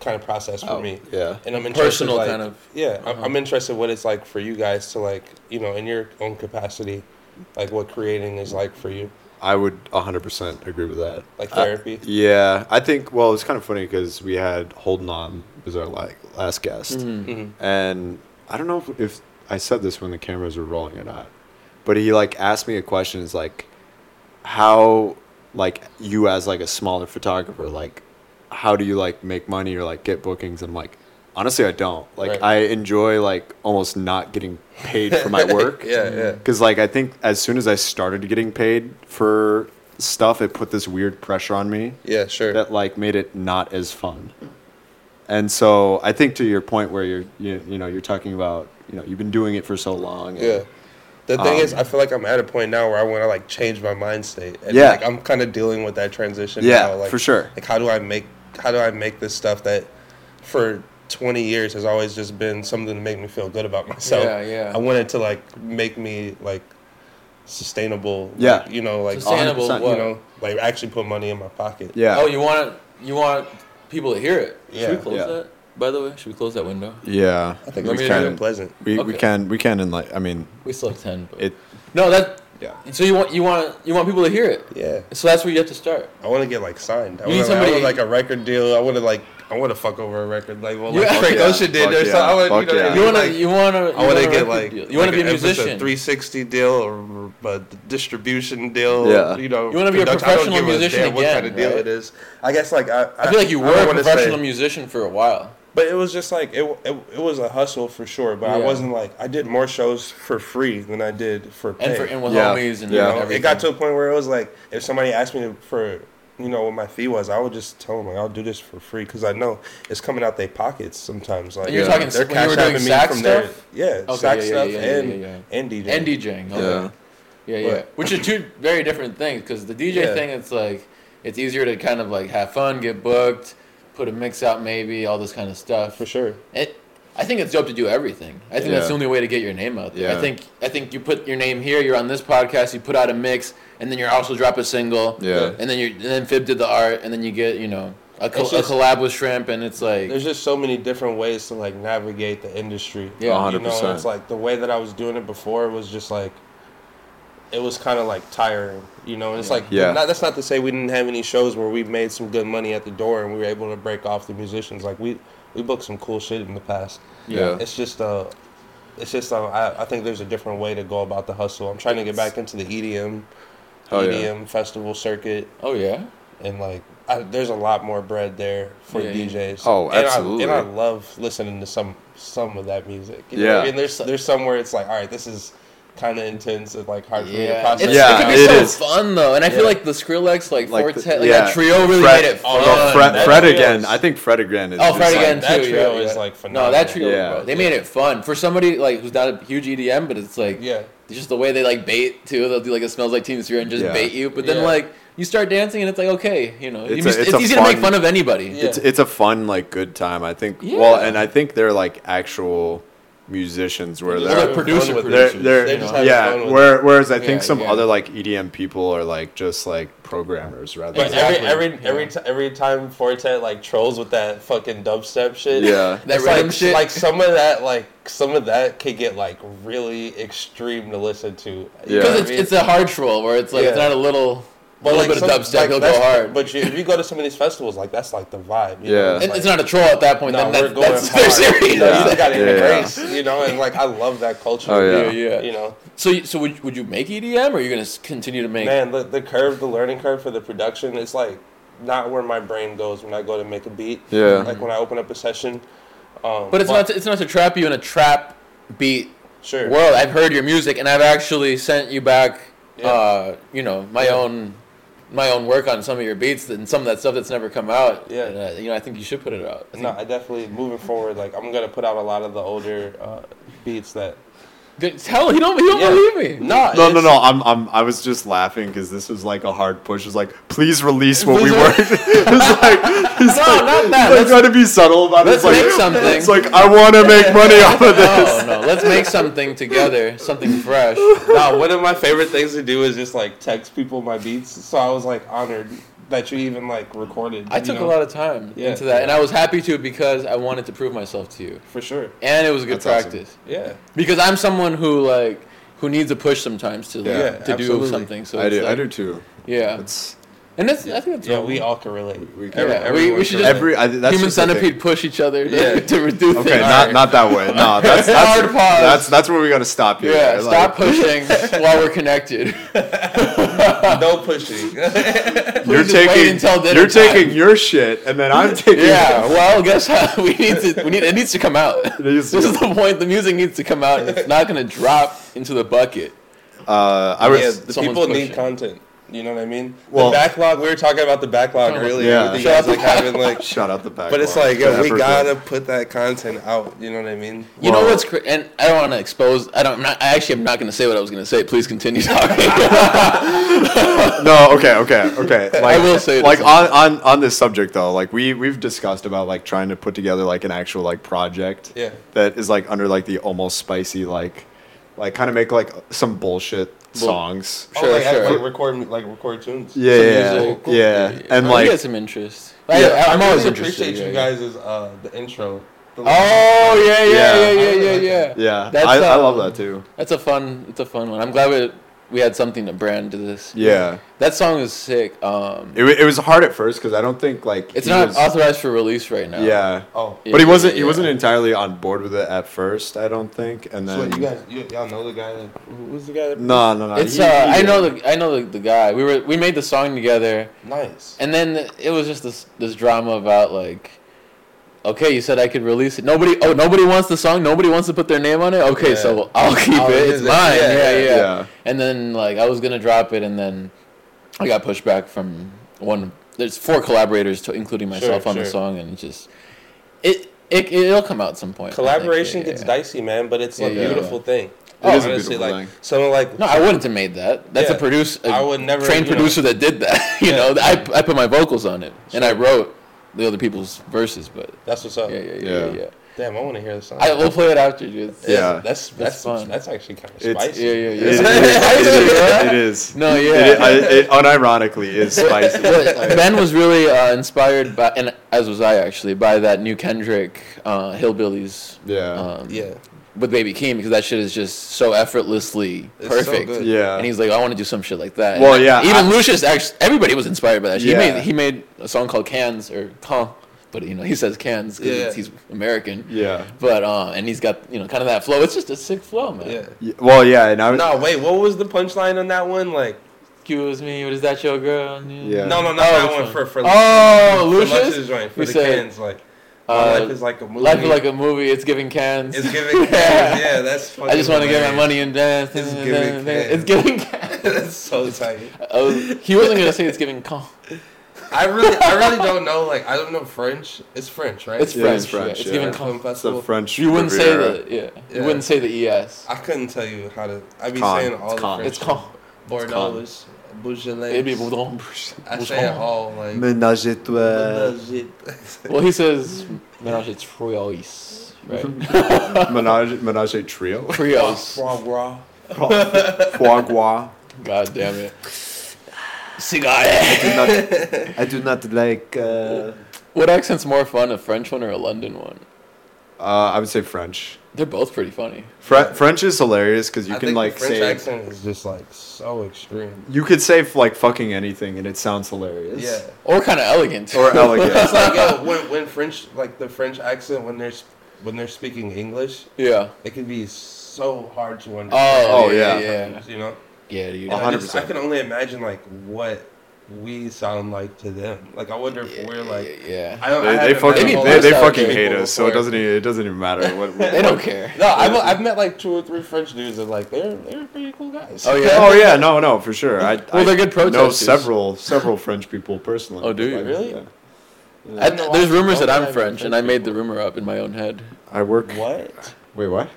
A: kind of process for
C: Oh,
A: me.
C: Yeah.
A: And I'm interested,
B: Personal
A: like-
B: kind of.
A: Yeah, I'm,
B: Uh-huh.
A: I'm interested what it's like for you guys to like, you know, in your own capacity, like what creating is like for you,
C: I would 100% agree with that.
A: like
C: Uh,
A: therapy.
C: Yeah, I think. Well, it's kind of funny because we had Holden on as our like last guest,
B: Mhm.
A: hmm
C: and I don't know if, if I said this when the cameras were rolling or not, but he like asked me a question. Is like, how like you as like a smaller photographer, like, how do you like make money or like get bookings? And I'm like, honestly, I don't. Like,
A: Right.
C: I enjoy like almost not getting paid for my work.
A: yeah, yeah.
C: Because like I think as soon as I started getting paid for stuff, it put this weird pressure on me
A: Yeah, sure.
C: that like made it not as fun. And so I think to your point where you're you, you know you're talking about you know you've been doing it for so long. and-
A: Yeah. The thing is,
C: Um,
A: I feel like I'm at a point now where I want to like change my mind state. And
C: Yeah.
A: like I'm kind of dealing with that transition.
C: Yeah,
A: now. Like,
C: for sure.
A: Like how do I make how do I make this stuff that for 20 years has always just been something to make me feel good about myself.
B: Yeah, yeah.
A: I wanted to like make me like sustainable.
C: Yeah.
A: like, you know, like
B: Sustainable
C: 100%,
A: You
B: what?
A: know, like actually put money in my pocket.
C: Yeah.
B: Oh, you want you want people to hear it? Should
A: Yeah.
B: we close
C: Yeah.
B: that? By the way, should we close that window?
C: Yeah.
A: I think
B: Let
A: it's
B: me
A: kind of
B: it.
A: pleasant.
C: We, we
B: Okay.
C: can we can and like I mean
B: We still have ten. But
C: it
B: no, that.
C: yeah
B: So you want you want you want people to hear it.
A: Yeah.
B: So that's where you have to start.
A: I want to get like signed. I
B: You need
A: want to
B: somebody-
A: like a record deal. I want to like I want to fuck over a record label.
B: You-
A: Like
B: Fuck
A: Frank
C: yeah.
A: Ocean did.
C: Fuck
A: Or
C: yeah.
A: something. I wanna, you know,
C: yeah.
B: You wanna
A: like,
B: you wanna you
A: I want
B: wanna
A: get
B: record
A: like
B: deal. you wanna
A: like
B: be a musician.
A: 360 deal or a distribution deal.
C: Yeah.
A: You know,
B: You wanna be a
A: production. I don't
B: professional
A: give a
B: musician
A: damn What
B: again,
A: kind of deal
B: right?
A: it is? I guess like I.
B: I feel like you were a professional
A: say-
B: musician for a while.
A: But it was just like it, it. It was a hustle for sure. But I wasn't like I did more shows for free than I did for pay.
B: And for and with
C: Yeah.
B: homies and
C: Yeah.
A: You know,
B: everything.
A: it got to a point where it was like if somebody asked me for you know what my fee was, I would just tell them like I'll do this for free because I know it's coming out their pockets sometimes. Like
B: And you're
C: Yeah.
B: talking
A: they're
B: when you were
A: cash
B: doing
A: apping me
B: sax
A: from their yeah
B: Okay,
A: sax
B: yeah, yeah,
A: stuff
B: yeah, yeah,
A: and
B: yeah,
A: and DJ
B: and DJing. Okay.
C: yeah
B: Yeah, yeah.
A: But-
B: Which are two very different things because the DJ
A: Yeah.
B: thing, it's like it's easier to kind of like have fun, get booked, put a mix out, maybe all this kind of stuff.
A: for sure.
B: It, I think it's dope to do everything. I think that's the only way to get your name out there.
C: Yeah.
B: I think I think you put your name here, you're on this podcast, you put out a mix, and then you're also drop a single.
C: yeah
B: And then you and then Fib did the art, and then you get you know a, col-
A: just-
B: a collab with Shrimp, and it's like
A: There's just so many different ways to like navigate the industry.
B: Yeah.
A: you know,
C: 100%.
A: it's like the way that I was doing it before was just like it was kind of like tiring, you know. And it's like
C: Yeah.
A: not, that's not to say we didn't have any shows where we made some good money at the door and we were able to break off the musicians. Like we we booked some cool shit in the past.
C: Yeah.
A: It's just uh it's just uh, I, I think there's a different way to go about the hustle. I'm trying to get back into the E EDM
C: Oh, yeah.
A: EDM festival circuit
B: oh yeah,
A: and like I, there's a lot more bread there for
B: Yeah, yeah.
A: DJs.
C: Oh,
A: And I-
C: absolutely.
A: And I, love listening to some some of that music. You know
C: Yeah.
A: I mean, there's there's somewhere it's like, all right, this is kind of intense and like hard for me to process.
B: It's,
C: Yeah,
B: it could be
C: it
B: so
C: is.
B: fun though, and I feel like the Skrillex, like,
C: Like
B: Four Tet,
C: the-
B: like
C: yeah.
B: that trio really
C: Fred-
B: made it
A: oh,
B: fun.
C: Well, Fred, Fred again. I think Fred again is.
B: Oh,
C: just
B: Fred
C: like-
B: again
A: that
B: too.
A: trio
B: yeah,
A: is,
B: yeah.
A: like,
B: No, that trio,
C: Yeah.
B: bro, they made it fun for somebody like who's not a huge EDM, but it's like
A: yeah.
B: just the way they like bait too. They'll do like it smells like Teen Spirit and just
C: Yeah.
B: bait you, but then
A: Yeah.
B: like you start dancing and it's like okay, you know,
C: It's
B: you
C: a- it's
B: it's,
C: a
B: easy to make
C: fun-
B: fun of anybody.
A: Yeah.
C: It's it's a fun like good time. I think. Well, and I think they're like actual musicians where
A: They're
B: Well,
C: they're
B: they're producer
A: fun with it.
C: they're, they're
A: They're just
C: yeah.
A: fun with
C: Where, whereas I think
B: Yeah,
C: some
B: yeah.
C: other like EDM people are like just like programmers rather.
A: But
C: than
B: Exactly.
A: every every
B: Yeah.
A: every ti every time Four Tet like trolls with that fucking dubstep shit.
C: Yeah.
B: That rhythm
A: like,
B: shit?
A: like some of that like some of that could get like really extreme to listen to. You
C: Yeah.
A: know
B: Because
A: what I
B: it's,
A: mean?
B: it's a hard troll where it's like it's not a little,
A: But
B: little
A: like
B: bit
A: some-
B: of dubstep,
A: like,
B: he'll go
A: that's-
B: hard.
A: But you, if you go to some of these festivals, like that's like the vibe. You
C: Yeah.
A: know?
B: and
A: like,
B: it's not a troll at that point.
A: No,
B: then
A: we're
B: that,
A: going
B: that's
A: hard.
B: they're serious.
A: You know,
C: Yeah.
A: you gotta
C: Yeah, yeah.
A: you know, and like I love that culture.
C: Oh, yeah.
B: Yeah, yeah.
A: You know,
B: So, so would, would you make EDM, or are you gonna continue to make?
A: man, the, the curve, the learning curve for the production, it's like not where my brain goes when I go to make a beat.
C: Yeah.
A: Like when I open up a session. Um,
B: but it's not. To, it's not to trap you in a trap beat
A: sure.
B: world. I've heard your music, and I've actually sent you back.
A: Yeah.
B: Uh, you know, my
A: Yeah.
B: own, my own work on some of your beats and some of that stuff that's never come out.
A: Yeah.
B: And, uh, you know, I think you should put it out. I
A: No, I definitely moving forward. Like I'm gonna put out a lot of the older uh, beats that.
B: Good- Tell he don't. He don't
A: Yeah.
B: believe me.
A: No,
C: No, no, no. I'm, I'm, I was just laughing because this was like a hard push. It's like, please release what we
B: Please
C: worked. it's like, he's
B: No,
C: like,
B: not that.
C: He's like
B: Let's-
C: trying to be subtle about it.
B: let's
C: It's like,
B: make something.
C: It's like I want to make money off of this.
B: No, no. Let's make something together. Something fresh.
A: no, one of my favorite things to do is just like text people my beats. So I was like honored that you even like recorded.
B: I took
A: know?
B: a lot of time
A: Yeah.
B: into that, and I was happy to because I wanted to prove myself to you,
A: for sure.
B: and it was a good
C: That's awesome.
B: practice.
A: Yeah,
B: Because I'm someone who like who needs a push sometimes to like,
A: Yeah,
B: to
A: absolutely.
B: do something. So
C: I
B: it's
C: do. I
B: like-
C: do too.
B: Yeah,
C: It's
B: and that's I think that's
A: yeah,
B: normal.
A: we all can relate.
C: we
A: Every-
B: Yeah, we-
A: everyone
B: we should just-
C: every. I, that's
B: human
C: just thing.
B: centipede push each other to,
A: Yeah.
B: to reduce
C: Okay,
B: things.
C: not not that way. No, that's that's
B: Hard pause.
C: that's that's where we got to stop here.
B: Yeah,
C: Like,
B: stop pushing while we're connected.
A: no pushing.
C: You're taking
B: until
C: you're
B: time.
C: taking your shit, and then I'm taking.
B: Yeah, well, guess how we need to. We need it needs to come out. This is the point. The music needs to come out. It's not gonna drop into the bucket.
C: Uh, I was.
A: yeah, the
B: someone's
A: people need content. You know what I mean?
C: Well-
A: the backlog. We were talking about the backlog
B: Oh,
A: earlier.
C: yeah.
A: With you
B: Shout
A: guys
B: out
A: like having like,
C: Shout out the back.
A: but it's like, yo, we gotta
C: there.
A: put that content out. You know what I mean?
B: You know what's cra- and I don't want to expose. I don't. I'm not, I actually am not gonna say what I was gonna say. Please continue talking.
C: No, okay, okay, okay. Like, I
B: will say
C: like on, on on this subject though, like we we've discussed about like trying to put together like an actual like project
A: Yeah.
C: that is like under like the almost spicy like like kind of make like some bullshit songs.
B: Sure,
A: oh, like,
B: sure.
A: like record like record tunes.
C: Yeah,
B: Some
C: yeah,
B: music.
C: yeah, and
B: Oh,
C: like
B: you had some interest.
C: Yeah,
B: I,
A: I
B: I'm always interested.
A: appreciate you
B: yeah, yeah.
A: guys' uh the intro. The
B: Oh yeah, yeah,
C: Yeah.
B: yeah, yeah, yeah, yeah.
A: that.
C: yeah,
B: That's,
C: I, I
B: uh,
C: love that too.
B: That's a fun. It's a fun one. I'm glad we we had something to brand to this.
C: Yeah,
B: That song is sick. Um,
C: it, it was hard at first because I don't think like
B: it's not
C: was-
B: authorized for release right now.
C: Yeah,
A: Oh.
B: Yeah,
C: but he wasn't
B: yeah,
C: he wasn't entirely on board with it at first. I don't think, and
A: So
C: then
A: you guys, you, y'all know the guy that who was the guy that
C: no, no, no.
B: It's
C: he-
B: uh,
C: he
B: I know the I know the, the guy. We were we made the song together,
A: nice.
B: and then it was just this this drama about like, okay, you said I could release it. Nobody, oh, nobody wants the song. Nobody wants to put their name on it. Okay,
A: Yeah.
B: so I'll keep
A: I'll
B: it. It's
A: it.
B: mine.
A: Yeah,
B: Yeah,
A: yeah,
B: yeah,
C: yeah.
B: And then like I was gonna drop it, and then I got pushed back from one. There's four collaborators, to, including myself,
A: Sure,
B: on the song, and it just it it it'll come out at some point.
A: Collaboration
B: Yeah,
A: gets
B: yeah.
A: dicey, man, but it's a
B: Yeah, yeah,
A: beautiful thing.
C: It is a
A: Honestly,
C: beautiful
A: like
C: thing.
A: someone like
B: No, I wouldn't have made that. That's
A: Yeah.
B: a produce. a
A: I would never,
B: trained
A: you know-
B: producer that did that. You
A: Yeah.
B: know, I I put my vocals on it, and I wrote the other people's verses. But
A: That's what's up.
B: yeah, yeah, yeah,
C: Yeah.
B: yeah. yeah.
A: Damn, I want to hear the song.
B: I will play it after, dude.
C: Yeah.
A: that's that's
B: That's fun.
A: That's actually kind of
C: It's-
A: spicy.
B: Yeah, yeah,
C: It
B: yeah.
C: is.
B: Spicy,
C: It is.
B: yeah?
C: It is.
B: No,
C: It,
B: yeah.
C: I- it unironically is spicy.
B: But ben was really uh, inspired by, and as was I actually, by that new Kendrick uh, "Hillbillies"
C: Yeah.
B: um,
A: Yeah.
B: With Baby Keem because that shit is just so effortlessly
A: It's so
B: perfect.
A: good.
C: Yeah.
B: And he's like, I want to do some shit like that.
C: Well,
B: And
C: yeah,
B: Even
C: I-
B: Lucius, actually, everybody was inspired by that. He
C: Yeah.
B: made he made a song called Cans or Can, but you know he says Cans because
A: Yeah.
B: he's American.
C: yeah.
B: But uh, and he's got you know kind of that flow. It's just a sick flow, man.
A: Yeah.
C: Yeah, Well, yeah, and I was.
A: No, wait. What was the punchline on that one? Like,
B: Excuse me, what is that your girl?
C: Yeah.
A: no, no, not
B: Oh,
A: that
B: which
A: one.
B: one?
A: For for
B: Oh,
A: for
B: Lucius?
A: Lucius joint for
B: We
A: the
B: said,
A: cans. Like, my
B: Uh,
A: life is like a movie.
B: Life is like a movie. It's giving cans.
A: It's giving cans. Yeah, that's. funny.
B: I just want to get my money and dance.
A: It's giving
B: It's giving cans.
A: that's so tight.
B: I was- he wasn't gonna say it's giving con.
A: I really, I really don't know. Like, I don't know French. It's French, right?
B: It's
C: Yeah,
B: French.
C: it's French,
B: yeah. It's
C: yeah.
B: giving
A: French
B: con.
A: Film
C: It's the French.
B: You wouldn't say
C: Riviera.
B: the yeah. You wouldn't say the es.
A: I couldn't tell you how to. I'd be
C: Con.
A: saying all
C: It's
A: the
C: con.
A: French.
B: It's con.
A: Bordeaux, Beaujolais.
B: It'd be boudon.
A: I say it all like.
C: Ménage-toi.
B: Well, he says ménage à trois, right?
C: Menage, menage trio.
B: Trios.
A: Foie gras.
C: Foie gras.
B: God damn it.
C: I
B: Cigarette.
C: do not, I do not like. Uh,
B: What accent's more fun, a French one or a London one?
C: Uh, I would say French.
B: They're both pretty funny.
C: Fre- French is hilarious because you
A: I
C: can
A: think
C: like
A: the French
C: say
A: accent is just like so extreme.
C: you could say like fucking anything and it sounds hilarious.
A: Yeah.
B: Or kind of elegant.
C: Or elegant.
A: It's like yo, when when French like the French accent when they're s- when they're speaking English,
B: yeah.
A: it can be so hard to
B: Oh,
A: understand.
C: Oh,
B: yeah.
C: yeah.
B: Yeah,
A: You know.
B: yeah dude.
A: And I, just, I can only imagine like what we sound like to them. Like I wonder if we're like.
B: Yeah.
A: I don't. I
C: They, they fucking
A: met a
B: Maybe
A: whole
C: they, they fucking hate us, so it doesn't even, it doesn't even matter. What,
B: They don't care.
A: No, I've, I've met like two or three French dudes and like they're they're pretty cool guys.
B: Oh, yeah?
C: Oh yeah, no, no, for sure. I,
B: Well,
C: I
B: they're good protesters.
C: know several several French people personally.
B: Oh, do you?
C: Like,
A: Really?
C: yeah.
B: I,
A: don't know
B: there's
A: why-
B: rumors that
A: I
B: I'm
A: know
B: French, and I
A: French
B: made the rumor up in my own head.
C: I work.
A: What?
C: Wait, what?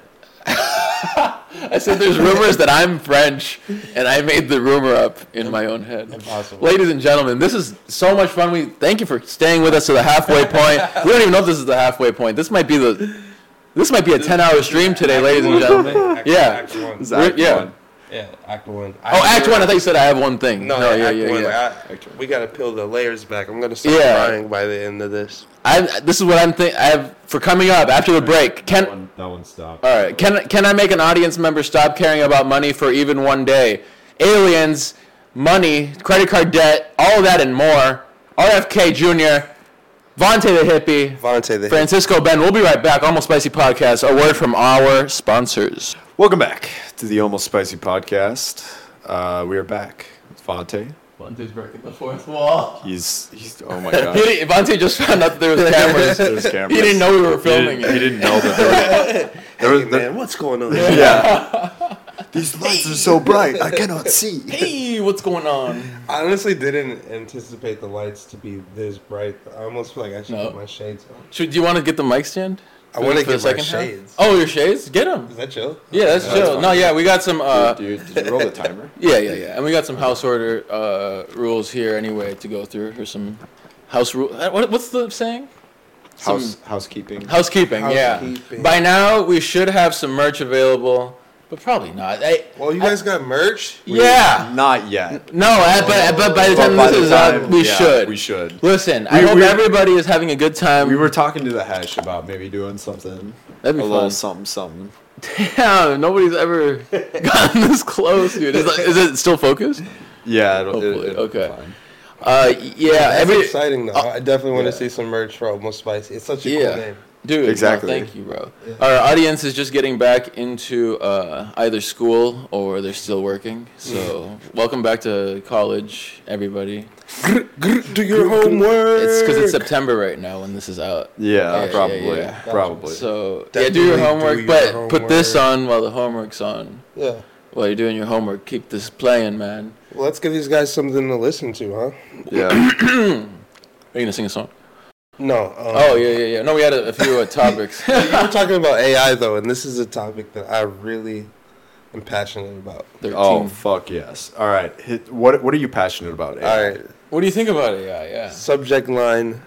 B: I said there's rumors that I'm French, and I made the rumor up in my own head.
A: Impossible.
B: Ladies and gentlemen, this is so much fun. We thank you for staying with us to the halfway point. We don't even know if this is the halfway point. This might be the this might be a 10 hour stream today, ladies and gentlemen. Yeah.
A: act one.
C: This is Act
B: yeah.
C: One.
A: Yeah, Act One.
B: Oh, Act One. I thought you said I have one thing.
A: No,
B: yeah,
A: Act
B: yeah,
A: One.
B: yeah.
A: like, I- we gotta peel the layers back. I'm gonna start
B: Yeah.
A: crying by the end of this.
B: I this is what I'm think. I have for coming up after the break.
C: that
B: Can
C: one, that one stop?
B: all right? Can can I make an audience member stop caring about money for even one day? Aliens, money, credit card debt, all of that and more. RFK Jr., Vante the hippie,
A: Vante the
B: Francisco Ben. We'll be right back. Almost Spicy Podcast. A word from our sponsors.
C: Welcome back to the Almost Spicy podcast. Uh, we are back. It's Vante.
B: Vante's breaking the fourth wall.
C: He's he's. Oh my god.
B: He didn't- Vante just found out that there was cameras.
C: There's cameras.
B: He didn't know we were
C: He
B: filming
C: didn't, he
B: it.
C: didn't know that there was. There was
A: Hey,
C: there-
A: man, what's going on?
C: yeah. These lights are so bright, I cannot see.
B: Hey, what's going on?
A: I honestly didn't anticipate the lights to be this bright. I almost feel like I should
B: No.
A: put my shades on.
B: Should, do you want to get the mic stand?
A: I want to get my
B: second half?
A: shades.
B: Oh, your shades? Get them.
A: Is that chill?
B: Yeah, that's
C: That's
B: chill.
C: fine.
B: No, yeah, we got some. Uh,
C: Dude, did you roll the timer?
B: yeah, yeah, yeah, and we got some house order uh, rules here anyway to go through. Here's some house rule. uh, What, what's the saying? Some
C: House housekeeping.
B: housekeeping. Yeah.
A: Housekeeping.
B: By now we should have some merch available, but probably not. I,
A: Well, you guys got merch?
B: yeah.
C: Not yet.
B: No, I, but but by the
C: But
B: time
C: by
B: this
C: the
B: is up,
C: time-
B: we
C: yeah,
B: should.
C: We should.
B: Listen, I hope
C: we-
B: everybody is having a good time.
C: We were talking to the hash about maybe doing something.
B: That'd
C: a
B: be
C: little something, something.
B: Damn, nobody's ever gotten this close, dude. Is, is it still focused?
C: Yeah, it'll,
B: Hopefully,
C: it'll
B: okay.
C: be fine.
B: Uh, yeah,
A: That's
B: every
A: exciting though. I definitely want
C: yeah.
A: to see some merch for Almost Spicy. It's such a
B: Yeah.
A: cool name.
B: Dude.
C: Exactly.
B: no, thank you, bro.
A: Yeah.
B: Our audience is just getting back into uh, either school or they're still working. So welcome back to college, everybody.
A: Do your homework.
B: It's because it's September right now when this is out.
C: Yeah,
B: Yeah, yeah,
C: probably,
B: yeah.
C: probably.
B: So yeah, do your
A: Definitely do
B: homework,
A: your
B: but put this on while the homework's on.
A: Yeah.
B: While you're doing your homework, keep this playing, man.
A: Well, let's give these guys something to listen to, huh?
C: yeah.
B: Are you gonna sing a song?
A: No. Um,
B: Oh yeah, yeah, yeah. No, we had a, a few uh, topics.
A: you were talking about AI though, and this is a topic that I really am passionate about.
B: Thirteen.
C: Oh fuck yes! All right, hit, what what are you passionate about?
A: All right.
B: What do you think about AI? Yeah.
A: Subject line: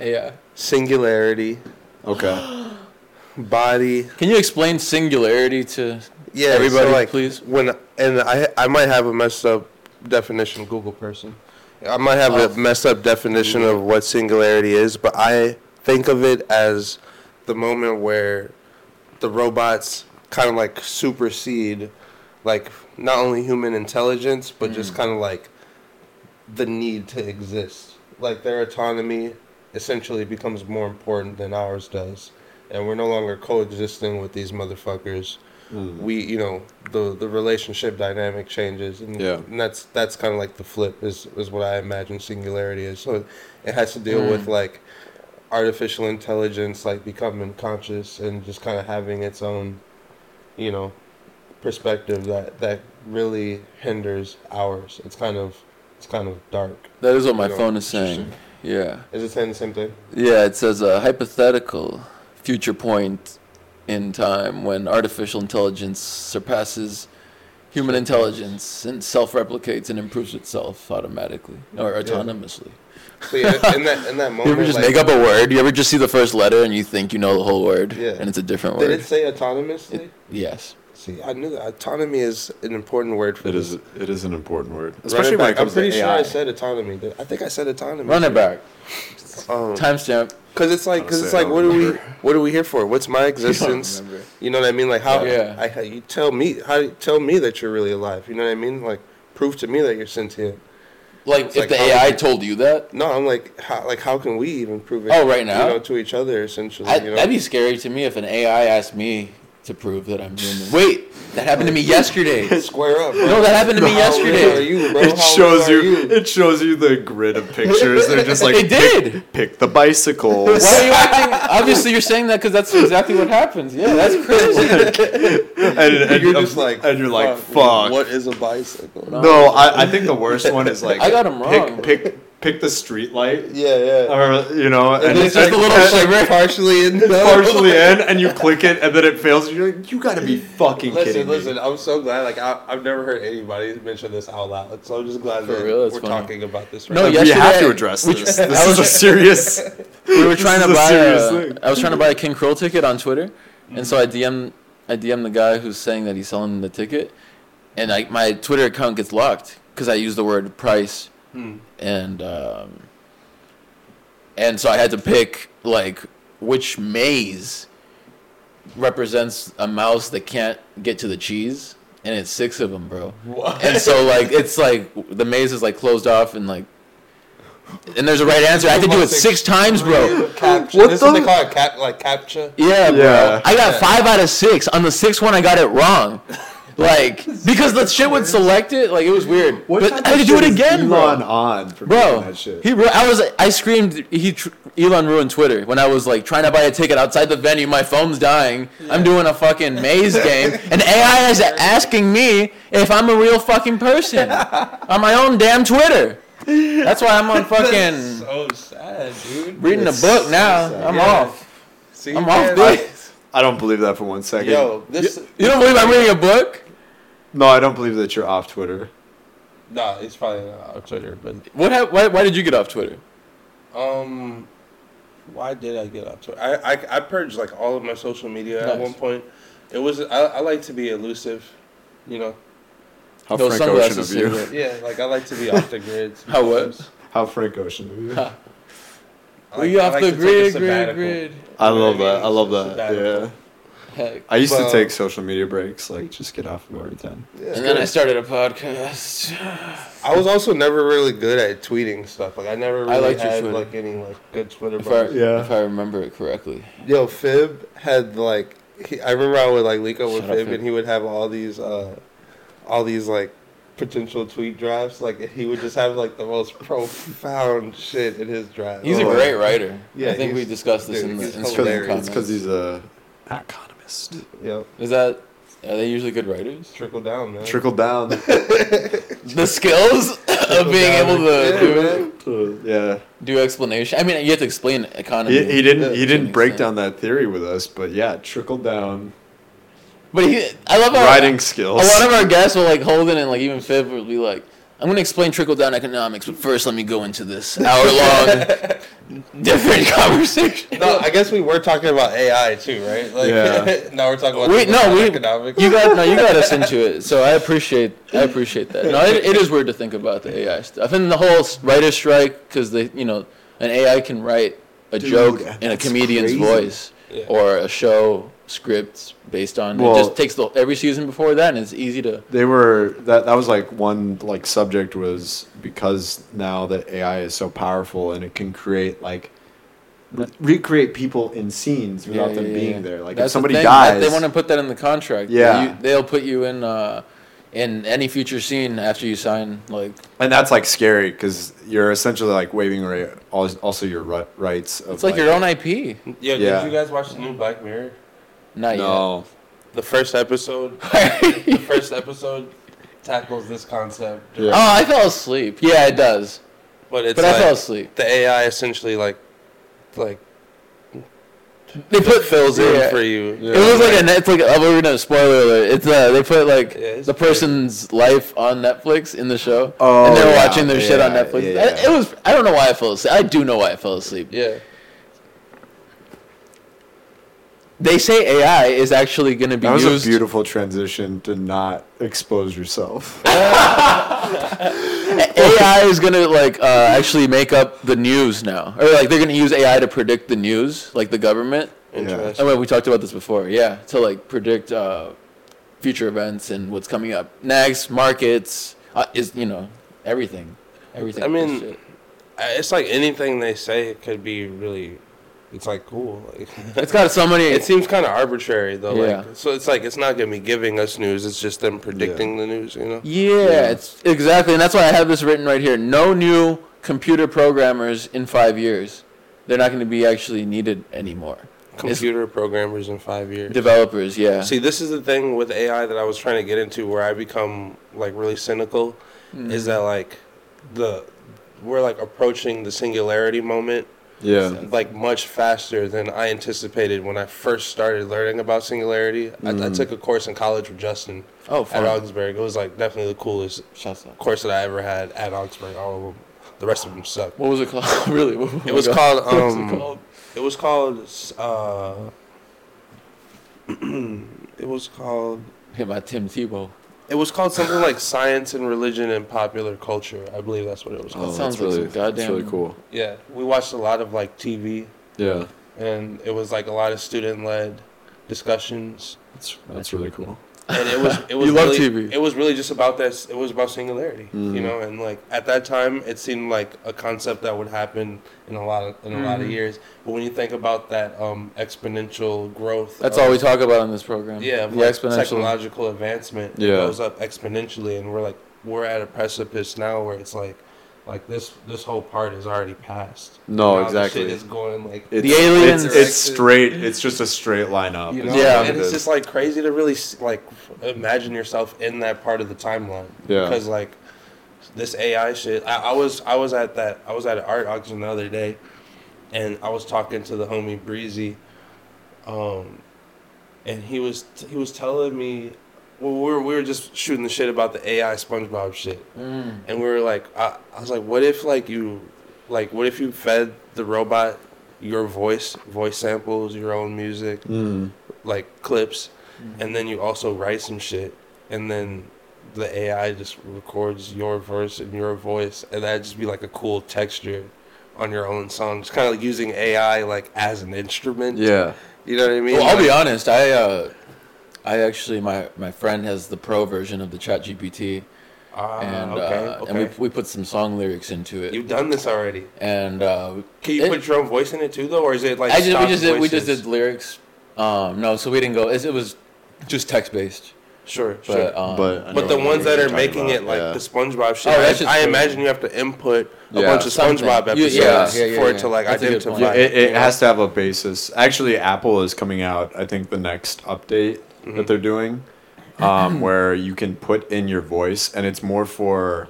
B: AI.
A: singularity,
C: Okay.
A: body.
B: Can you explain singularity to
A: Yeah,
B: everybody,
A: so like,
B: please?
A: When and I I might have a messed up definition, of Google person. I might have
B: Oh.
A: a messed up definition of what singularity is, but I think of it as the moment where the robots kind of like supersede, like not only human intelligence, but just
B: Mm.
A: kind of like the need to exist. Like their autonomy essentially becomes more important than ours does, and we're no longer coexisting with these motherfuckers
C: Mm.
A: we you know the the relationship dynamic changes and,
C: Yeah.
A: and that's that's kind of like the flip is is what i imagine singularity is so it has to deal
B: Mm.
A: with like artificial intelligence like becoming conscious and just kind of having its own you know perspective that that really hinders ours it's kind of it's kind of dark
B: That is what my
A: know,
B: phone is saying. Yeah.
A: is it saying the same thing
B: Yeah, it says a hypothetical future point in time when artificial intelligence surpasses human intelligence and self-replicates and improves itself automatically or
A: Yeah.
B: autonomously.
A: so yeah, in that in that moment
B: You ever just
A: like,
B: make up a word? You ever just see the first letter and you think you know the whole word,
A: Yeah.
B: and it's a different
A: did
B: word?
A: Did it say autonomously
B: It- yes.
A: see i knew that autonomy is an important word for
C: It
A: this
C: is it is an important word, especially
A: it
C: when it
A: back.
C: comes
A: I'm pretty
C: to
A: sure
C: AI.
A: I said autonomy. I think I said autonomy.
B: Run it back.
A: Um,
B: Timestamp.
A: Cause it's like, cause it's like, what are we, what are we here for? What's my existence? You know what I mean? Like how,
B: Yeah.
A: I, how you tell me, how you tell me that you're really alive? You know what I mean? Like prove to me that you're sentient.
B: Like
A: It's
B: if
A: like
B: the AI told you that,
A: No, I'm like, how, like how can we even prove it?
B: Oh, right now?
A: You know, to each other essentially.
B: I,
A: you know?
B: that'd be scary to me if an AI asked me to prove that I'm human. Wait, that happened to me yesterday.
A: Square up. Bro.
B: No, that happened to me yesterday.
A: you?
C: It
A: How
C: shows you,
A: are
C: It shows you the grid of pictures. They're just like
B: It did.
C: Pick, the bicycles.
B: Why are you acting? Obviously, you're saying that because that's exactly what happens. Yeah, that's crazy.
C: and, and
A: You're just like,
C: and you're like,
A: fuck. What is a bicycle?
C: No, I, I think the worst one is like
B: I got 'em wrong.
C: Pick pick pick the street light,
A: Yeah, yeah.
C: or you know, and,
B: it's just a little
C: and-
B: shimmer.
A: partially in.
C: partially in, and you click it, and then it fails. You're like, you gotta be fucking
A: Listen,
C: kidding
A: listen.
C: me.
A: I'm so glad. Like I, I've never heard anybody mention this out loud. So I'm just glad
B: For
A: that
B: real,
A: we're
B: funny.
A: talking about this right
B: No,
A: now.
C: we have to address
B: we-
C: this.
B: I
C: This is
B: was-
C: a serious.
B: we were trying
C: This
B: to
C: is a
B: buy
C: serious
B: a,
C: thing.
B: I was trying to buy a King Krule ticket on Twitter, and so I DM I DM the guy who's saying that he's selling the ticket, and like my Twitter account gets locked because I use the word price,
A: Hmm.
B: And um, and so I had to pick like which maze represents a mouse that can't get to the cheese, and it's six of them, bro.
A: What?
B: And so like it's like the maze is like closed off and like. And there's a right answer. I had to do it six times, bro.
A: CAPTCHA.
C: What
A: this is what they call it, cap, like captcha.
B: Yeah, bro.
C: Yeah.
B: I got five out of six. On the sixth one, I got it wrong. Like because the shit would select it. Like it was weird. but I had to do it again,
C: Elon
B: bro.
C: on for
B: Bro,
C: that shit.
B: he. I was. I screamed. He. Tr- Elon ruined Twitter when I was like trying to buy a ticket outside the venue. My phone's dying. I'm doing a fucking maze game, and AI is asking me if I'm a real fucking person on my own damn Twitter. That's why I'm on fucking
A: so sad, dude.
B: reading a
C: It's
B: book now.
C: sad.
B: I'm
A: Yeah.
B: off.
A: See,
B: I'm
A: man,
B: off this.
C: I don't believe that for one second.
A: Yo, this.
B: You don't believe I'm reading a book?
C: No, I don't believe that you're off Twitter.
A: Nah, it's probably not on Twitter, but
B: What? hap- Why, why did you get off Twitter?
A: um, why did I get off Twitter? I, I I purged like all of my social media at one point. It was I, I like to be elusive, you know.
C: How
B: Those
C: Frank Ocean
B: sunglasses
C: of you.
B: say.
A: Yeah, like I like to be off the grid.
B: How what?
C: How Frank Ocean of you.
B: Huh.
A: I
B: We off
A: like
B: the
A: a
B: grid, grid, grid.
C: I love that. I love that.
A: Sabbatical.
C: Yeah.
B: Heck.
C: I used
A: Well-
C: to take social media breaks, like just get off of everything.
A: Yeah.
B: And then I started a podcast.
A: I was also never really good at tweeting stuff. Like I never really
B: I liked your
A: had
B: Twitter.
A: like any like good Twitter.
B: If I.
C: Yeah.
B: if I remember it correctly.
A: Yo, Fib had like he, I remember I would like link up with Fib,
B: Fib.
A: and he would have all these uh all these like potential tweet drafts. Like he would just have like the most profound shit in his draft.
B: He's a
C: Oh,
B: great writer.
A: Yeah,
B: I think we discussed this
A: dude,
B: in the
A: he's
B: Instagram comments.
C: It's because he's a economist.
A: Yep.
B: Is that? Are they usually good writers?
A: Trickle down, man.
C: Trickle down.
B: The skills of being
A: down.
B: able to
A: Yeah,
B: do,
A: man.
C: to- yeah.
B: do explanation. I mean, you have to explain economy.
C: He, he didn't. He didn't break
B: extent.
C: down that theory with us, but yeah, trickle down
B: But he, I love our
C: writing skills.
B: A lot of our guests will like hold it and like even Fib will be like, I'm gonna explain trickle down economics, but first let me go into this hour long different conversation.
A: No, I guess we were talking about AI too, right? Like,
C: Yeah.
A: now we're talking about
B: We- no, we-
A: economics.
B: You got no, you got us into it, so I appreciate I appreciate that. No, it, it is weird to think about the AI stuff and the whole writer strike because they, you know, an AI can write a
C: Dude,
B: joke in a comedian's
C: crazy.
B: voice
A: Yeah.
B: or a show script based on.
C: Well-
B: it just takes the every season before that, and it's easy to.
C: they were that that was like one like subject was because now that AI is so powerful and it can create like re- recreate people in scenes without
B: Yeah,
C: them
B: yeah,
C: being
B: yeah.
C: there. Like
B: That's
C: if
B: the
C: somebody
B: thing,
C: dies,
B: that- they want to put that in the contract.
C: Yeah.
B: You- they'll put you in uh, in any future scene after you sign. Like,
C: and that's like scary because you're essentially like waiving away also your rights. Of,
B: it's like, your own IP.
A: Yo,
C: Yeah.
A: did you guys watch the new Black Mirror?
B: Not
C: no.
A: The first episode. the first episode tackles this concept.
C: Yeah.
B: Oh, I fell asleep. Yeah, it does.
A: But it's
B: but I fell asleep.
A: the AI essentially like like
B: They put
A: fills in
B: yeah.
A: for you.
C: Yeah.
B: It was like a net- it's like oh, we're gonna spoiler alert. It's uh they put like
A: Yeah,
B: the
A: great.
B: person's life on Netflix in the show,
C: Oh,
B: and they're
C: yeah,
B: watching their shit on Netflix.
C: yeah,
B: I- It was I don't know why I fell asleep. I do know why I fell asleep.
A: Yeah.
B: They say AI is actually gonna be
C: That was
B: used.
C: a beautiful transition to not expose yourself.
B: AI is gonna like uh, actually make up the news now, or like they're gonna use AI to predict the news, like the government.
A: Interesting.
B: I mean, we talked about this before, yeah, to like predict uh, future events and what's coming up next, markets, uh, is you know everything, everything.
A: I mean,
B: Shit.
A: It's like anything they say could be really. It's like cool. Like,
B: it's got so many.
A: it seems kind of arbitrary though.
B: Yeah.
A: Like, so it's like it's not gonna be giving us news. It's just them predicting the news. You know.
B: yeah, it's exactly, and that's why I have this written right here. No new computer programmers in five years. They're not going to be actually needed anymore.
A: Computer programmers in five years.
B: Developers, yeah.
A: See, this is the thing with AI that I was trying to get into, where I become like really cynical,
B: Mm-hmm.
A: is that like the we're like approaching the singularity moment
C: Yeah.
A: like much faster than I anticipated when I first started learning about singularity. I, I took a course in college with Justin
B: oh,
A: at
B: fun.
A: Augsburg. It was like definitely the coolest course that I ever had at Augsburg. All of them, the rest of them suck.
B: What was it called? really? What, what
A: It was
B: it
A: called.
B: What was
A: Um,
B: it called?
A: It was called. Uh, it was called.
B: Hit by Tim Tebow.
A: It was called something like Science and Religion and Popular Culture. I believe that's what it was
B: That
A: called.
B: sounds
C: Oh, that's
B: like
C: really, that's
B: goddamn-
C: really cool.
A: Yeah, we watched a lot of like TV,
C: Yeah,
A: and it was like a lot of student-led discussions.
C: that's that's really cool.
A: And it was it was
B: You love
A: really,
B: TV.
A: It was really just about this. It was about singularity,
C: Mhm.
A: you know. And like at that time, it seemed like a concept that would happen in a lot of in a lot of
B: Mhm.
A: years. But when you think about that um, exponential growth,
B: That's
A: of-
B: all we talk about in this program.
A: Yeah, of,
B: the
A: like,
B: exponential.
A: technological advancement
C: Yeah.
A: goes up exponentially, and we're like we're at a precipice now where it's like like this this whole part is already passed.
C: No,
A: Now
C: exactly.
A: shit is going like
C: It's,
B: The aliens-
C: It's, it's straight. It's just a straight line up.
A: you know,
B: Yeah.
A: and it's just like crazy to really like imagine yourself in that part of the timeline.
C: Yeah.
A: Because like this AI shit, I, I was I was at that I was at an art auction the other day, and I was talking to the homie Breezy, um, and he was he was telling me, well we were we were just shooting the shit about the AI SpongeBob shit,
B: Mm.
A: and we were like I, I was like what if like you like what if you fed the robot your voice voice samples your own music
C: Mm.
A: like clips,
B: Mm.
A: and then you also write some shit, and then the AI just records your verse and your voice, and that'd just be like a cool texture on your own song. Just kind of like using AI like as an instrument.
C: Yeah.
A: You know what I mean?
B: Well, I'll be honest. I uh, I actually my my friend has the pro version of the Chat GPT,
A: Ah,
B: and
A: okay,
B: uh,
A: okay.
B: and we we put some song lyrics into it,
A: You've done this already.
B: and uh,
A: Can you
B: It-
A: put your own voice in it too, though, or is it like
B: I just we
A: stock
B: just did we just did lyrics. Um, no, so we didn't go. It, it was just text based,
A: Sure,
B: but
A: sure.
B: um,
C: But
A: But the ones that
C: you're
A: making
C: about,
A: it like
C: yeah.
A: the SpongeBob shit,
B: Oh,
A: I,
B: just
A: I imagine you have to input a
C: Yeah.
A: bunch of SpongeBob
B: You-
A: episodes
B: yeah, yeah, yeah,
A: for it to like
B: That's a good
A: identify.
C: it, it has to have a basis. Actually, Apple is coming out. I think the next update
A: Mhm.
C: that they're doing, um, where you can put in your voice, and it's more for.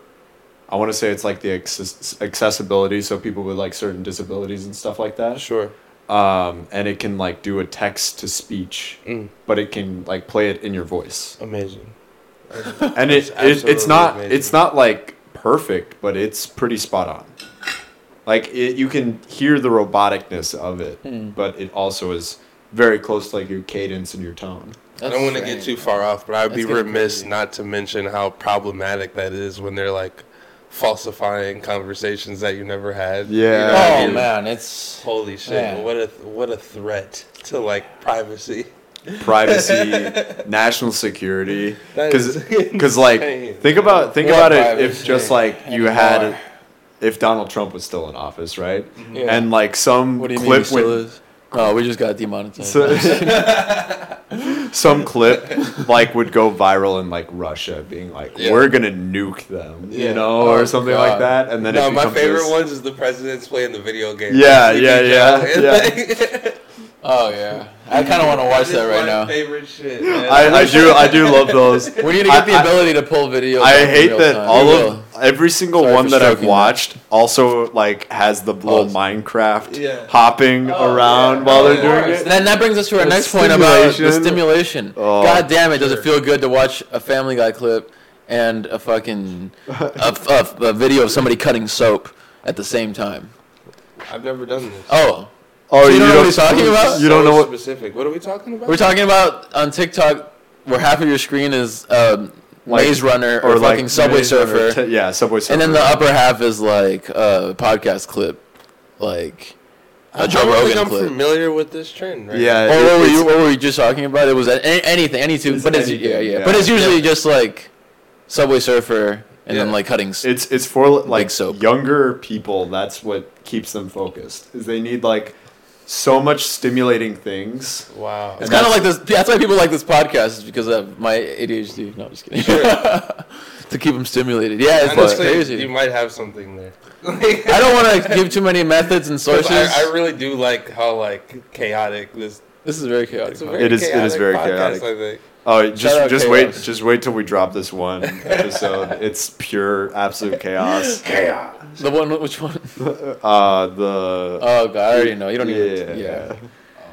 C: I want to say it's like the access- accessibility, so people with like certain disabilities and stuff like that.
A: Sure.
C: Um, and it can like do a text to speech,
A: Mm,
C: but it can like play it in your voice.
A: amazing.
C: and it, it it's not
A: amazing.
C: it's not like perfect but it's pretty spot on like it, you can hear the roboticness of it
B: Hmm.
C: but it also is very close to like your cadence and your tone
A: I don't want to get too far off, but I'd be
B: That's getting
A: remiss
B: crazy.
A: not to mention how problematic that is when they're like falsifying conversations that you never had. You
C: Yeah.
A: know what I
B: Oh
A: mean?
B: man, it's
A: Holy shit!
B: Man.
A: What a what a threat to like privacy.
C: privacy national security because because like think about think
B: What
C: about it if just like you
B: anymore?
C: had if donald trump was still in office right mm-hmm.
B: Yeah.
C: and like some
B: what do you mean? He still
C: went
B: is? Oh, we just got demonetized.
C: So, some clip like would go viral in like Russia, being like,
A: Yeah.
C: "We're gonna nuke them,"
A: Yeah.
C: you know,
B: Oh,
C: or something like that, and then
A: no,
C: it
A: my favorite
C: this-
A: ones is the president's playing the video game.
C: Yeah,
A: Sleepy
C: yeah,
A: Joe.
C: yeah,
B: oh yeah, I kind of want to watch
A: That
B: that
A: is
B: right
A: my
B: now.
A: Favorite shit. Man.
C: I, I do, I do love those.
B: We need to get the
C: I- I-
B: ability to pull videos.
C: I hate
B: real
C: that
B: time.
C: all of
B: will.
C: Every single
B: Sorry
C: one that I've
B: stroking that.
C: watched also like has the little
B: Pause.
C: Minecraft
A: Yeah.
C: hopping
A: Oh,
C: around
A: yeah.
C: while
A: Oh,
C: they're doing it.
B: And then that brings us to our
C: The
B: next point about the
C: stimulation.
B: stimulation.
C: Oh,
B: God damn it, does it feel good to watch a Family Guy clip and a fucking a, a, a video of somebody cutting soap at the same time?
A: I've never done this.
B: Oh,
C: Oh,
B: So you don't know what he's talking about?
C: You don't
A: So
C: know what?
A: specific. What are we talking about?
B: we're talking about on TikTok where half of your screen is um,
C: Like-
B: Maze Runner or,
C: like
B: fucking Subway
C: Maze
B: Surfer,
C: t- yeah, Subway Surfer.
B: and then the upper half is like a podcast clip, like
A: I
B: a Joe
A: don't think I'm
B: clip.
A: familiar with this trend. Right
C: Yeah,
B: Or what were you? What were you just talking about? It was any, anything, any two,
C: It's
B: but it's yeah, yeah,
C: yeah.
B: But it's usually just like Subway Surfer and then like cutting.
C: It's it's for like
B: soap.
C: younger people. That's what keeps them focused. Is they need like so much stimulating things.
A: Wow.
B: It's kind of like this. That's why people like this podcast is because of my ADHD. No, I'm just kidding. to keep them stimulated. Yeah, it's, it's
A: Honestly,
B: crazy.
A: You might have something there.
B: I don't want to give too many methods and sources.
A: I, I really do like how like chaotic this.
B: this is very chaotic.
A: It's a very
C: It is- it is
A: chaotic
C: very
A: podcast,
C: chaotic.
A: I think.
C: Oh, just just
B: Chaos.
C: wait, just wait till we drop this one episode. it's pure absolute chaos.
A: Chaos.
B: the one, which one?
C: Uh, the
B: Oh god, I already know. You don't
C: yeah,
B: even. Yeah.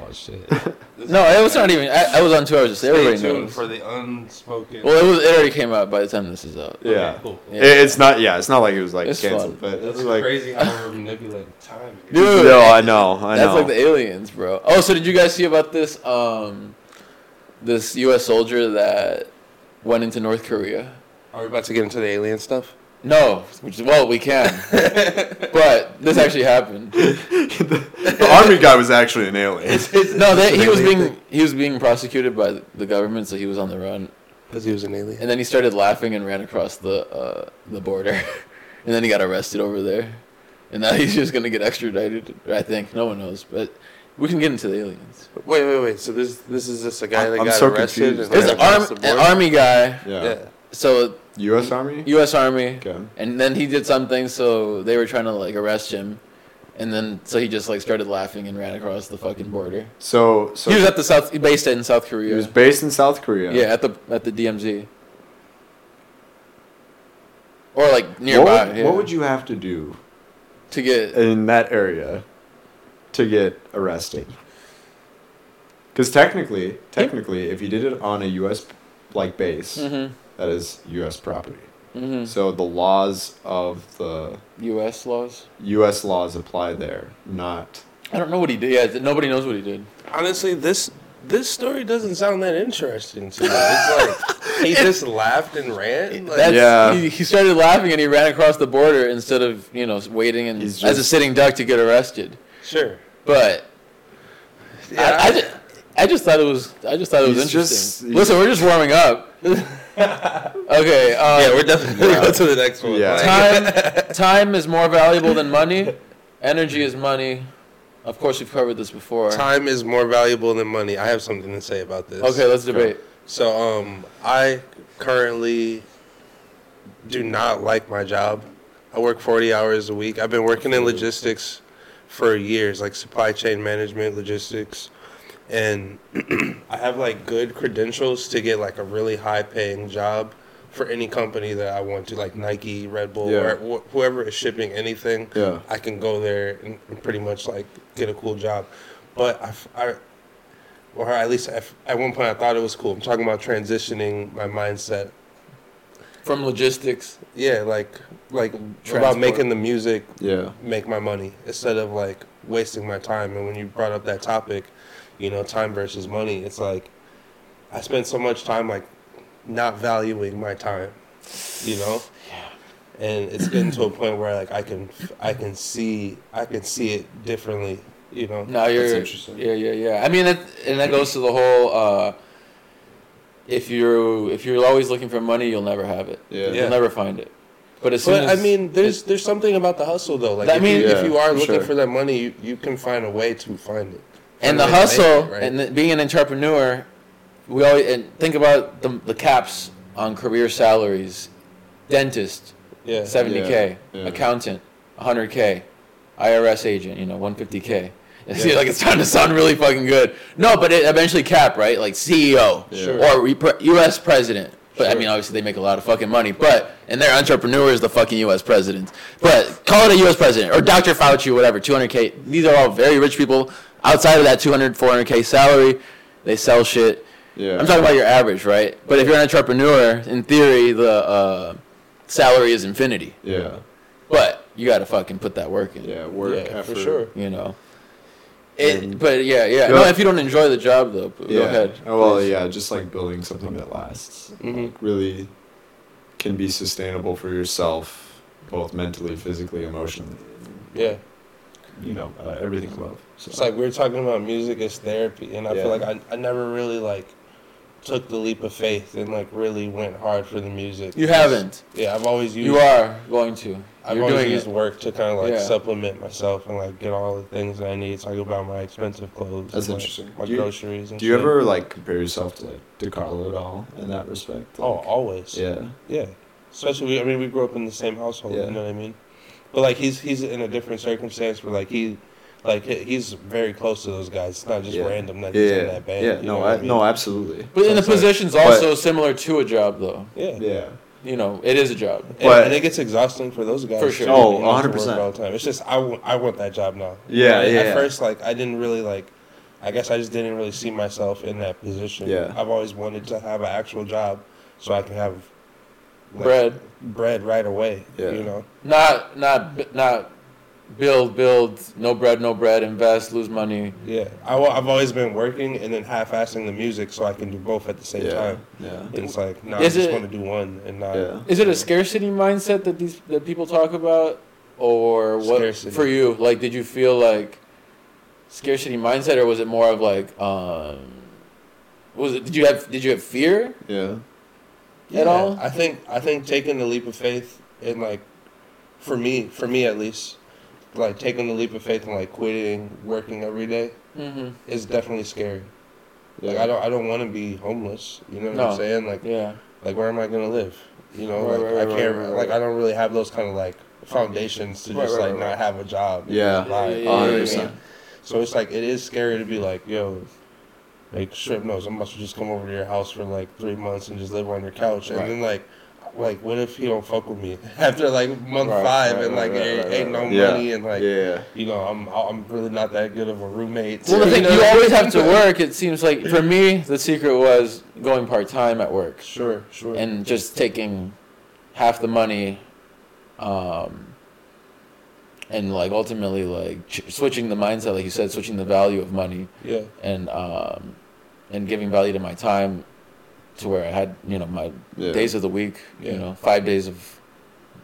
A: Oh shit.
B: No, it was not even. I, I was on two hours. Just
A: Stay
B: everybody
A: tuned
B: knows.
A: for the unspoken.
B: Well, it was. It already came out by the time this is out.
A: Okay,
C: yeah.
A: cool.
B: Yeah.
C: It- it's not. Yeah, it's not like it was like
B: It's
C: canceled,
B: fun.
C: but
A: It's
C: it's like
A: crazy how we're manipulating time.
B: Dude,
C: no, I know, I
B: That's
C: know.
B: like the aliens, bro. Oh, so did you guys see about this? Um, this U.S. soldier that went into North Korea.
A: Are we about to get into the alien stuff?
B: No, which well we can, but this actually happened.
C: the army guy was actually an alien.
B: No, they, he was
A: alien
B: being he was being prosecuted by the government, so he was on the run.
A: Because he was an alien.
B: And then he started laughing and ran across the uh, the border, and then he got arrested over there, and now he's just gonna get extradited. I think no one knows, but we can get into the aliens.
A: Wait, wait, wait. So this this is just a guy
C: I'm-
A: that
C: I'm
A: got
C: so
A: arrested.
C: confused.
A: and
B: There's
A: ran
B: an, arm,
A: the
B: an army guy,
C: Yeah.
A: Yeah.
B: so
C: U.S. Army.
B: U.S. Army,
C: Okay.
B: and then he did something, so they were trying to like arrest him, and then so he just like started laughing and ran across the fucking border.
C: So so
B: he was at the south, he based in South Korea.
C: he was based in South Korea.
B: yeah, at the at the DMZ. Or like
C: What
B: nearby.
C: would,
B: yeah,
C: what would you have to do
B: to get
C: in that area to get arrested? Because technically, technically, if you did it on a U.S. like base,
B: hmm
C: that is U.S. property.
B: hmm
C: So the laws of the
B: U.S. laws?
C: U.S. laws apply there, not.
B: I don't know what he did. Yeah, nobody knows what he did.
A: Honestly, this this story doesn't sound that interesting to me. It's like he just laughed and ran. Like,
B: That's,
C: Yeah.
B: he, he started laughing and he ran across the border instead of you know waiting and
C: He's
B: as a sitting duck to get arrested.
A: sure.
B: But
A: Yeah,
B: I, I, just, I just thought it was I just thought it was
C: He's
B: interesting.
C: just-
B: Listen, we're just warming up. okay. Uh,
A: yeah, we're definitely gonna
C: Yeah.
A: go to the next one.
C: Yeah.
B: Time time is more valuable than money. Energy is money. Of course, we've covered this before.
A: time is more valuable than money. I have something to say about this.
B: Okay, let's debate.
A: So, um, I currently do not like my job. I work 40 hours a week. I've been working in logistics for years, like supply chain management, logistics. And I have like good credentials to get like a really high paying job for any company that I want to, like Nike, Red Bull,
C: Yeah.
A: or wh- whoever is shipping anything.
C: Yeah.
A: I can go there and, and pretty much like get a cool job. But I, I or at least I f- at one point I thought it was cool. I'm talking about transitioning my mindset.
B: From logistics,
A: Yeah, like like about making the music
C: Yeah.
A: make my money instead of like wasting my time. And when you brought up that topic, you know, time versus money, it's like I spend so much time like not valuing my time, you know. Yeah. And it's getting to a point where like I can I can see I can see it differently, you know.
B: No, you're.
C: interesting.
B: Yeah, yeah, yeah. I mean, it, and that goes to the whole. Uh, if you're if you're always looking for money, you'll never have it.
C: Yeah.
A: Yeah.
B: You'll never find it. But as soon
A: But
B: as
A: I mean, there's there's something about the hustle though. Like
B: I
A: if,
B: mean-
A: you,
C: Yeah,
A: if you are looking
C: sure.
A: for that money, you, you can find a way to find it.
B: and the
A: a way to make
B: hustle
A: it, right?
B: and the, being an entrepreneur, we always and think about the the caps on career salaries. Dentist,
A: yeah,
B: seventy k.
C: Yeah, yeah.
B: Accountant, hundred k. IRS agent, you know, one fifty k. See,
A: Yeah.
B: like it's starting to sound really fucking good. No, but it eventually cap, right? Like CEO
C: Sure.
B: or re- U.S. president. But I mean, obviously they make a lot of fucking money. But and they're entrepreneurs, the fucking U.S. president. But call it a U.S. president or Dr. Fauci, or whatever. 200k. These are all very rich people. Outside of that 200, 400k salary, they sell shit.
C: Yeah.
B: I'm talking about your average, right? But if you're an entrepreneur, in theory, the uh, salary is infinity.
C: Yeah.
B: But you got to fucking put that work in.
C: Yeah. Work
A: yeah,
C: effort.
A: for sure.
B: You know. It, but yeah, yeah.
C: Yeah.
B: No, if you don't enjoy the job, though, go ahead.
C: Oh, well, yeah, just like building something that lasts.
A: Mhm.
C: Really can be sustainable for yourself, both mentally, physically, emotionally.
A: Yeah,
C: You know, uh, everything above. So.
A: it's like we are talking about music as therapy, and I
C: Yeah.
A: feel like I, I never really like took the leap of faith and like really went hard for the music.
B: You haven't.
A: Yeah, I've always used.
B: You are going to.
A: I've
B: You're
A: always
B: doing
A: used
B: it.
A: work to kind of like
B: Yeah.
A: supplement myself and like get all the things that I need. So I go buy my expensive clothes.
C: That's
A: and, like,
C: interesting.
A: My
C: Do you-
A: groceries. And
C: Do you
A: shit.
C: ever like compare yourself to like DiCarlo at all in that respect?
A: Oh, always.
C: yeah.
A: Yeah, especially we, I mean we grew up in the same household.
C: Yeah.
A: You know what I mean? But like he's he's in a different circumstance where like he like he's very close to those guys. It's not just
C: Yeah.
A: random that
C: Yeah.
A: he's in that band.
C: yeah. No. I,
A: I mean?
C: no. Absolutely.
B: But in the
A: That's like-
B: position's
C: but-
B: also similar to a job, though.
A: Yeah.
C: Yeah.
B: You know, it is a job.
A: And,
C: But-
A: and it gets exhausting for those guys.
B: For sure.
C: Oh,
A: you know, to work
C: 100%.
A: All the time. It's just I, w- I want that job now.
C: Yeah,
A: At-
C: yeah,
A: At
C: yeah.
A: first, like I didn't really like. I guess I just didn't really see myself in that position.
C: Yeah.
A: I've always wanted to have an actual job, so I can have like,
B: Bread.
A: bread right away.
C: Yeah.
A: You know.
B: Not, not, not build, build, no bread, no bread, invest, lose money.
A: Yeah, I, I've always been working and then half-assing the music so I can do both at the same
C: Yeah.
A: time.
C: Yeah.
A: And it's like, no,
B: Is
A: I just
B: it-
A: want to do one and not.
C: Yeah.
B: Is it a scarcity mindset that these that people talk about, or what
A: Scarcity.
B: for you? Like, did you feel like scarcity mindset, or was it more of like, um, was it? Did you have did you have fear?
C: Yeah.
B: At all?
A: I think I think taking the leap of faith and like, for me, for me at least, like taking the leap of faith and like quitting working every day
B: Mm-hmm.
A: is definitely scary.
C: Yeah.
A: Like I don't I don't want to be homeless. You know what
B: No.
A: I'm saying? Like
B: Yeah.
A: like where am I gonna live? You know,
B: Right,
A: like
B: right,
A: I
B: right,
A: can't
B: right, right,
A: like. I don't really have those kind of like foundations to
B: Right,
A: just
B: right,
A: like
B: right,
A: not have a job.
C: Yeah.
A: just lie.
B: Yeah, yeah,
A: know
B: yeah, yeah.
A: So it's like it is scary to be like, yo, like strip knows I must just come over to your house for like three months and just live on your couch, and
B: Right.
A: then like, like what if he don't fuck with me after like month
B: Right,
A: five
B: right,
A: and like
B: right, right,
A: ain't, ain't no.
C: Yeah.
A: money and like
C: yeah.
A: you know I'm I'm really not that good of a roommate.
B: Well, the thing
A: know
B: you always have to work. It seems like for me, the secret was going part time at work
A: Sure, sure.
B: and just taking half the money, um, and like ultimately like ch- switching the mindset, like you said, switching the value of money
A: yeah,
B: and um, and giving value to my time, to where I had you know my
C: Yeah.
B: days of the week, you
A: Yeah.
B: know, five days of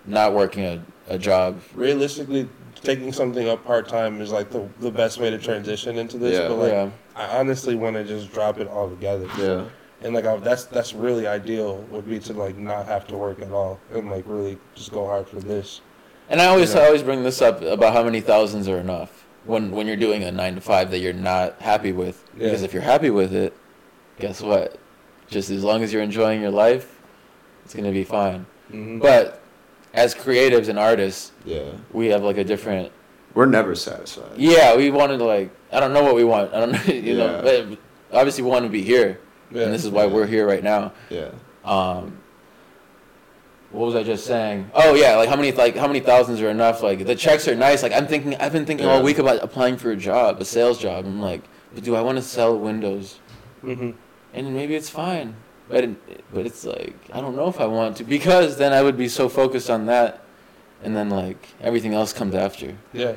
B: not working a, a job.
A: realistically, taking something up part time is like the the best way to transition into this.
C: Yeah.
A: But like,
B: yeah,
A: I honestly want to just drop it all together.
C: Yeah.
A: And like I, that's that's really ideal would be to like not have to work at all and like really just go hard for this.
B: and I always
A: Yeah.
B: I always bring this up about how many thousands are enough when when you're doing a nine to five that you're not happy with.
A: Yeah.
B: Because if you're happy with it, guess what? Just as long as you're enjoying your life, it's gonna be fine.
A: Mm-hmm.
B: But as creatives and artists,
C: Yeah.
B: we have like a different
C: We're never satisfied.
B: Yeah, we wanted to like I don't know what we want. I don't know, you know. But obviously, we want to be here,
A: yeah.
B: and this is why
C: Yeah.
B: we're here right now.
C: Yeah.
B: Um, what was I just saying? Oh yeah, like how many like how many thousands are enough? Like the checks are nice. Like I'm thinking, I've been thinking all week about applying for a job, a sales job. I'm like, but do I want to sell windows?
A: hmm
B: And maybe it's fine, but it, but it's like I don't know if I want to because then I would be so focused on that, and then like everything else comes after.
A: Yeah.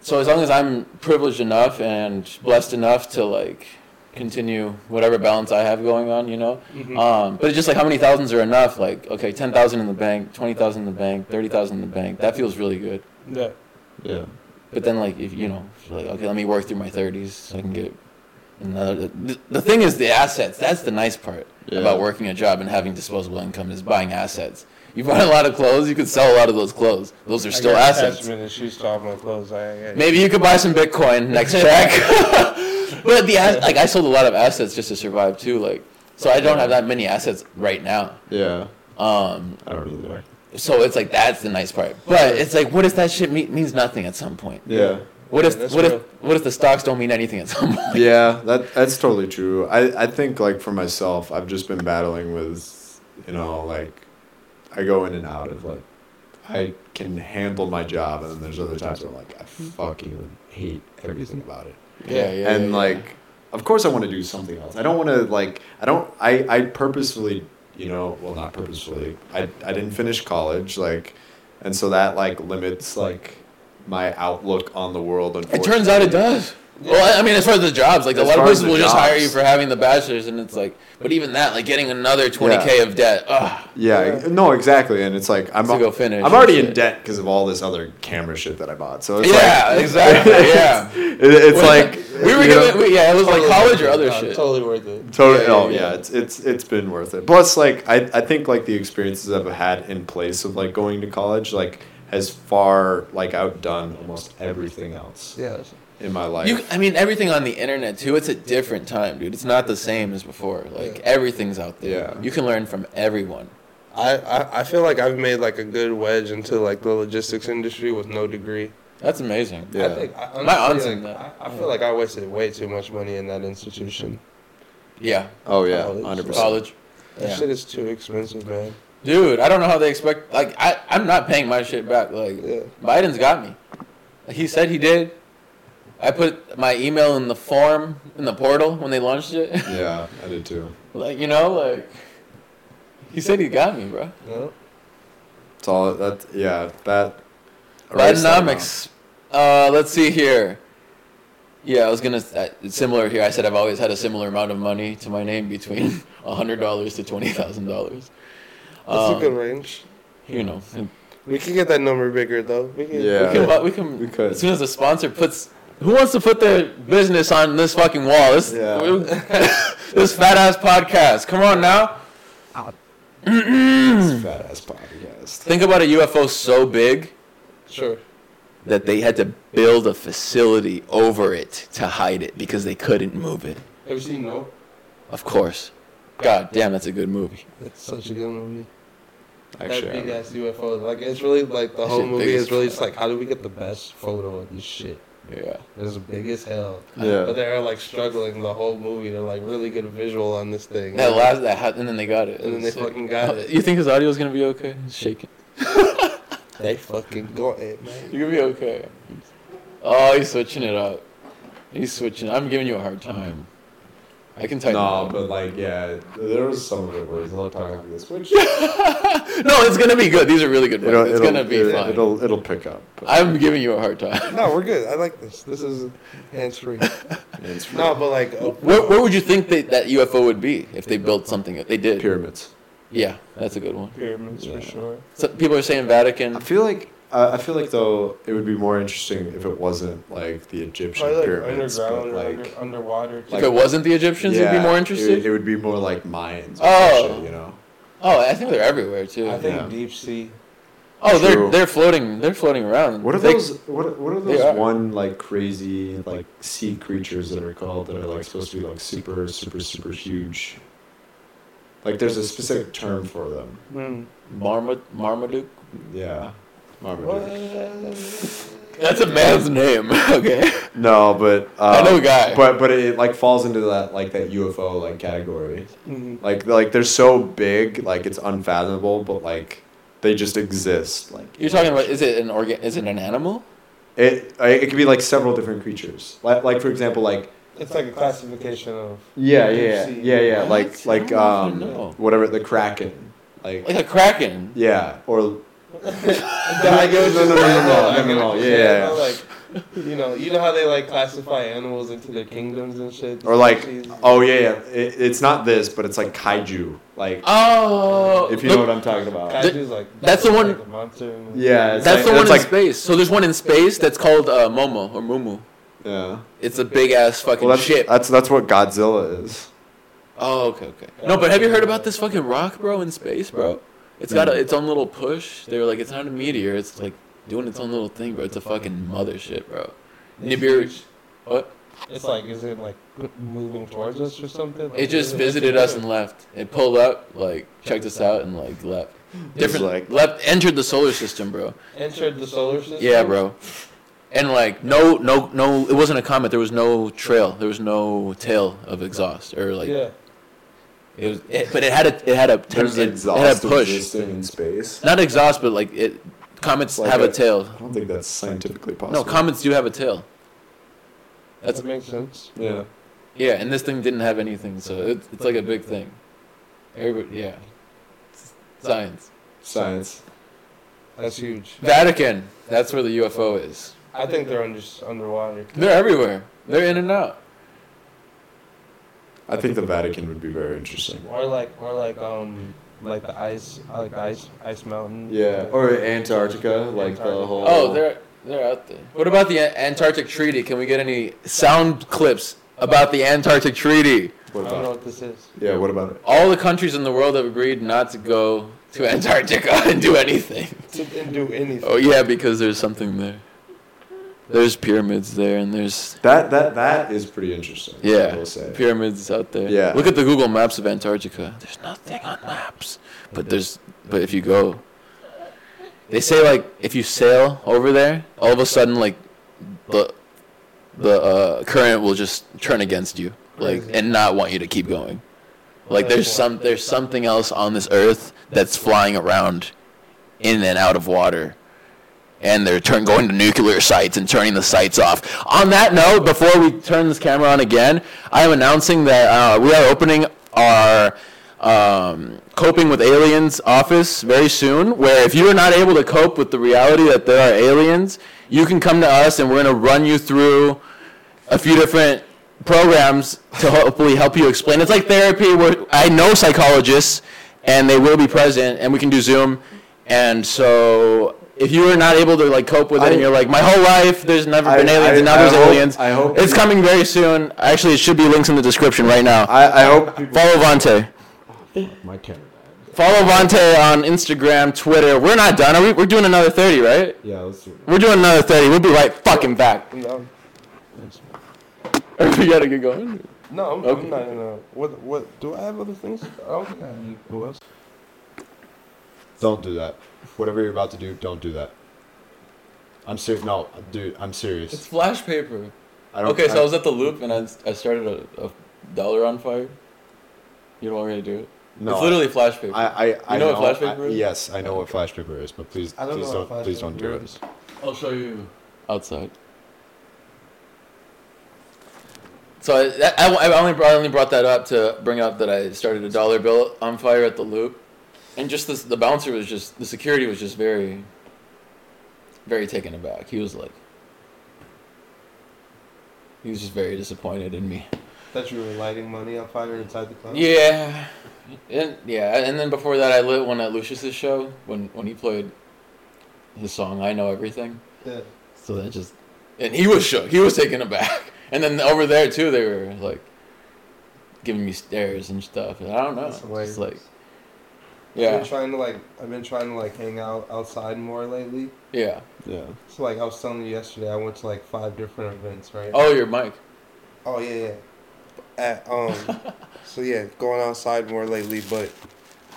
B: So as long as I'm privileged enough and blessed enough to like continue whatever balance I have going on, you know.
A: Mhm.
B: Um, but it's just like how many thousands are enough? Like okay, ten thousand in the bank, twenty thousand in the bank, thirty thousand in the bank. That feels really good.
A: yeah.
C: Yeah.
B: But then like if you know, like okay, let me work through my thirties so I can get another. The, the thing is the assets. That's the nice part
C: Yeah.
B: about working a job and having disposable income is buying assets. You buy a lot of clothes, you could sell a lot of those clothes. Those are still
A: got
B: assets.
A: attachment issues to all my clothes. I, I,
B: Maybe you could buy some Bitcoin next track. but the ass- like I sold a lot of assets just to survive too. Like so I don't have that many assets right now.
C: Yeah.
B: Um,
C: I don't either.
B: so it's like that's the nice part. But it's like what if that shit me- means nothing at some point?
C: Yeah.
B: What if
A: Yeah, that's
B: what
A: real.
B: if what if the stocks don't mean anything at some point?
C: Yeah, that that's totally true. I, I think like for myself, I've just been battling with, you know, like I go in and out of like I can handle my job, and then there's other times where I'm like I mm-hmm. fucking hate everything about it.
B: Yeah, yeah.
C: and
B: yeah,
C: like, of course, I want to do something else. I don't want to like I don't I I purposefully, you know, well not purposefully. I I didn't finish college like, and so that like limits like my outlook on the world.
B: it turns out it does. Well, I mean, as far as the jobs, like a lot of
C: far
B: places will just hire you for having the bachelor's, and it's like, but even that, like getting another twenty k of debt, ugh,
C: Yeah, no, exactly, and it's like I'm
B: to go finish.
C: I'm already
B: and
C: in debt because of all this other camera shit that I bought. So it's
B: Yeah,
C: like,
B: exactly. Yeah.
C: it, it's like
B: we were
C: you know,
B: giving, we- yeah, it was like college or other
A: No,
B: shit.
A: Totally worth it.
C: totally.
B: Yeah,
C: oh
B: yeah,
C: yeah,
B: yeah.
C: it's it's it's been worth it. Plus, like I I think like the experiences I've had in place of like going to college like has far like outdone almost everything else
A: Yeah.
C: in my life.
B: You, I mean, everything on the internet too. It's a different time, dude. It's not the same as before. Like
A: Yeah.
B: everything's out there.
C: Yeah.
B: You can learn from everyone.
A: I, I, I feel like I've made like a good wedge into like the logistics industry with no degree.
B: That's amazing.
C: Yeah.
A: I think, I,
B: My
A: honestly,
B: aunt's in
A: like,
B: that.
A: I, I feel like I wasted way too much money in that institution.
B: Yeah.
C: oh yeah,
A: College.
C: hundred percent.
B: College.
A: That
B: Yeah.
A: shit is too expensive, man.
B: Dude, I don't know how they expect. Like, I, I'm not paying my shit back. Like,
A: Yeah.
B: Biden's got me. He said he did. I put my email in the form in the portal when they launched it.
C: Yeah, I did too.
B: like, you know, like he said he got me, bro.
A: No?
C: It's all that. Yeah, that.
B: Bidenomics. Uh, let's see here. Yeah, I was gonna. Uh, it's similar here. I said I've always had a similar amount of money to my name between hundred dollars to twenty thousand dollars.
A: That's a um, good range.
B: You know,
A: We can get that number bigger though. We can,
C: Yeah.
B: we can. We can.
C: We could.
B: As soon as the sponsor puts. Who wants to put their business on this fucking wall? This,
C: Yeah.
B: this fat ass podcast. Come on now.
C: It's fat ass podcast.
B: Think about a UFO so big
A: Sure.
B: that they had to build a facility over it to hide it because they couldn't move it.
A: Have you seen No?
B: Of course. God damn, that's a good movie.
A: It's such a good movie.
C: Actually,
A: that big
C: I-
A: ass UFO. Like it's really like the whole movie is really just like how do we get the best photo of this shit?
B: Yeah.
A: It's big as hell.
C: Yeah.
A: But they're like struggling the whole movie to like really get a visual on this thing.
B: That last that ha- and then they got it.
A: And then they
B: sick.
A: fucking got it.
B: You think his audio is gonna be okay? It's shaking.
A: They fucking got it, man.
B: You're gonna be okay. Oh, he's switching it up. He's switching. I'm giving you a hard time. I can type.
C: No, but like, yeah, there was some of it where he's not talking like this, which
B: no, it's gonna be good. These are really good.
C: it'll,
B: Ones. It's
C: it'll,
B: gonna be
C: it,
B: fine.
C: It'll it'll pick up.
B: I'm giving you a hard time.
A: No, we're good. I like this. This is hands free.
C: it's
A: no, but like uh,
B: Where, where would you think they, that UFO would be if they built something? They did.
C: pyramids.
B: Yeah, that's a good one.
A: pyramids
C: Yeah.
A: for sure.
B: So people are saying Vatican.
C: I feel like uh, I feel like though it would be more interesting if it wasn't like the Egyptian
A: Probably like
C: pyramids, but
A: underground or
C: like
A: under, underwater.
B: if it wasn't the Egyptians, it'd be more
C: It,
B: interesting.
C: it would be more like Mayans. or
B: Oh.
C: shit, you know.
B: oh, I think they're everywhere too.
A: I think
C: Yeah.
A: deep sea.
B: oh, they're they're floating. They're floating around.
C: What are
B: They-
C: those? What what are
B: they
C: those
B: are.
C: one like crazy like sea creatures that are called that are like supposed to be like super super super huge? Like there's a specific term for them.
A: Mm.
B: Marma- Marmaduke.
C: Yeah. Marmaduke.
B: That's a man's name. okay.
C: No, but uh,
B: I know a guy.
C: But but it like falls into that like that UFO like category.
A: Mhm.
C: Like like they're so big, like it's unfathomable, but like they just exist. Like
B: You're talking about is it an organ? Is it an animal?
C: it. It could be like several different creatures. Like like for example, like
A: It's like a classification of.
C: yeah
A: Deep
C: yeah yeah yeah like like um whatever the kraken like
B: Like a kraken.
C: yeah or
A: I get
C: No, no, no, no, no,
A: I
C: no, no, yeah, yeah.
A: Like, you know, you know how they like classify animals into their kingdoms and shit.
C: or like oh yeah yeah it, it's not this but it's like kaiju like
B: Oh.
C: if you
B: look,
C: know what I'm talking about
A: Kaiju's like
B: that's the one-
A: like a monster. and-
C: yeah it's
B: That's
C: like,
B: the one
C: it's
B: in
C: like
B: space. So there's one in space that's called uh, Momo or Mumu.
C: yeah
B: It's a big ass fucking
C: well that's
B: ship.
C: that's that's what Godzilla is
B: Oh, okay, okay. No, but have you heard about this fucking rock, bro, in space, bro? It's got a, its own little push. They were like, it's not a meteor. It's like doing its own little thing, bro. It's a fucking mothership, bro. Nibiru. What?
A: It's like, is it like moving towards us or something? Like,
B: It just visited us and left. It pulled up, like checked us out, and like left. Different.
C: like-
B: left. Entered the solar system, bro.
A: entered the solar system.
B: Yeah, bro. And like no, no, no. It wasn't a comet. There was no trail. There was no tail of exhaust or like.
A: yeah.
B: It was, it, but it had a, it had a,
C: there's
B: it,
C: exhaust
B: it had a push.
C: existing in space
B: Not exhaust, but like it. Comets
C: Like
B: have a,
C: a-
B: tail.
C: I don't think that's scientifically possible
B: No, comets do have a tail. That's
A: that makes sense.
C: yeah
B: yeah, and this thing didn't have anything, so it's it's like a big thing. Everybody, yeah. Science.
C: science
A: That's huge.
B: Vatican. That's where the UFO is.
A: I think they're under underwater.
B: They're everywhere. They're in and out.
C: I think the Vatican would be very interesting
A: Or like, or like, um, like the ice, like the ice, ice mountain.
C: yeah or Antarctica like the whole
B: Oh, they're they're out there. What about the Antarctic Treaty? Can we get any sound clips about the Antarctic Treaty?
C: what
A: I don't know what this is.
C: yeah what about it
B: All the countries in the world have agreed not to go to Antarctica and do anything.
A: To didn't do anything.
B: Oh yeah, because there's something there. There's pyramids there, and there's
C: that that that is pretty interesting I
B: yeah
C: will say
B: pyramids out there.
C: Yeah.
B: Look at the Google Maps of Antarctica. There's nothing on maps, but there's but if you go, they say like if you sail over there, all of a sudden like the the uh, current will just turn against you, like and not want you to keep going. Like there's some there's something else on this earth that's flying around in and out of water. And they're turn, going to nuclear sites and turning the sites off. On that note, before we turn this camera on again, I am announcing that uh, we are opening our um, coping with aliens office very soon. Where if you are not able to cope with the reality that there are aliens, you can come to us and we're going to run you through a few different programs to hopefully help you explain. It's like therapy where I know psychologists and they will be present and we can do Zoom. And so if you were not able to like cope with it and you're like, my whole life there's never
C: I-
B: been aliens
C: I-
B: and now
C: I
B: there's
C: hope-
B: aliens.
C: I hope
B: it's coming very soon. Actually, it should be links in the description right now.
C: I, I hope
B: Follow Vante.
D: My camera died.
B: Follow Vante on Instagram, Twitter. We're not done. Are we? We're doing another 30, right?
D: Yeah, let's do it.
B: We're doing another 30. We'll be right fucking back.
A: No,
B: we gotta get going.
A: no, I'm,
B: Okay.
A: I'm not in a. What? What? Do I have other things? I don't think I have.
D: Who else?
C: Don't do that. Whatever you're about to do, don't do that. I'm serious. No, dude, I'm serious.
B: It's flash paper.
C: I don't,
B: Okay, so I
C: I-
B: was at the loop and I, I started a, a dollar on fire. You don't want me to do it?
C: no,
B: it's literally flash paper.
C: I, I, I
B: know what flash
C: I-
B: is?
C: Yes, I know what flash paper is, but please,
A: don't
C: please don't, please don't do
A: paper
C: it.
A: is.
B: I'll show you outside. So I, that, I, I only brought, I only brought that up to bring up that I started a dollar bill on fire at the loop, and just this, the bouncer was just the security was just very, very taken aback. He was like, he was just very disappointed in me.
A: That you were lighting money on fire inside the club.
B: Yeah, and yeah, and then before that, I lit one at Lucius's show when when he played his song "I Know Everything."
A: Yeah.
B: So that just, and he was shook. He was taken aback. And then over there too, they were like giving me stares and stuff. And I don't know. It's
A: hilarious.
B: Like,
A: I've been trying to like. I've been trying to like hang out outside more lately.
B: yeah.
C: Yeah.
A: So like I was telling you yesterday, I went to like five different events, right?
B: Oh, your mic.
A: Oh yeah, yeah. At, um, so yeah, going outside more lately. But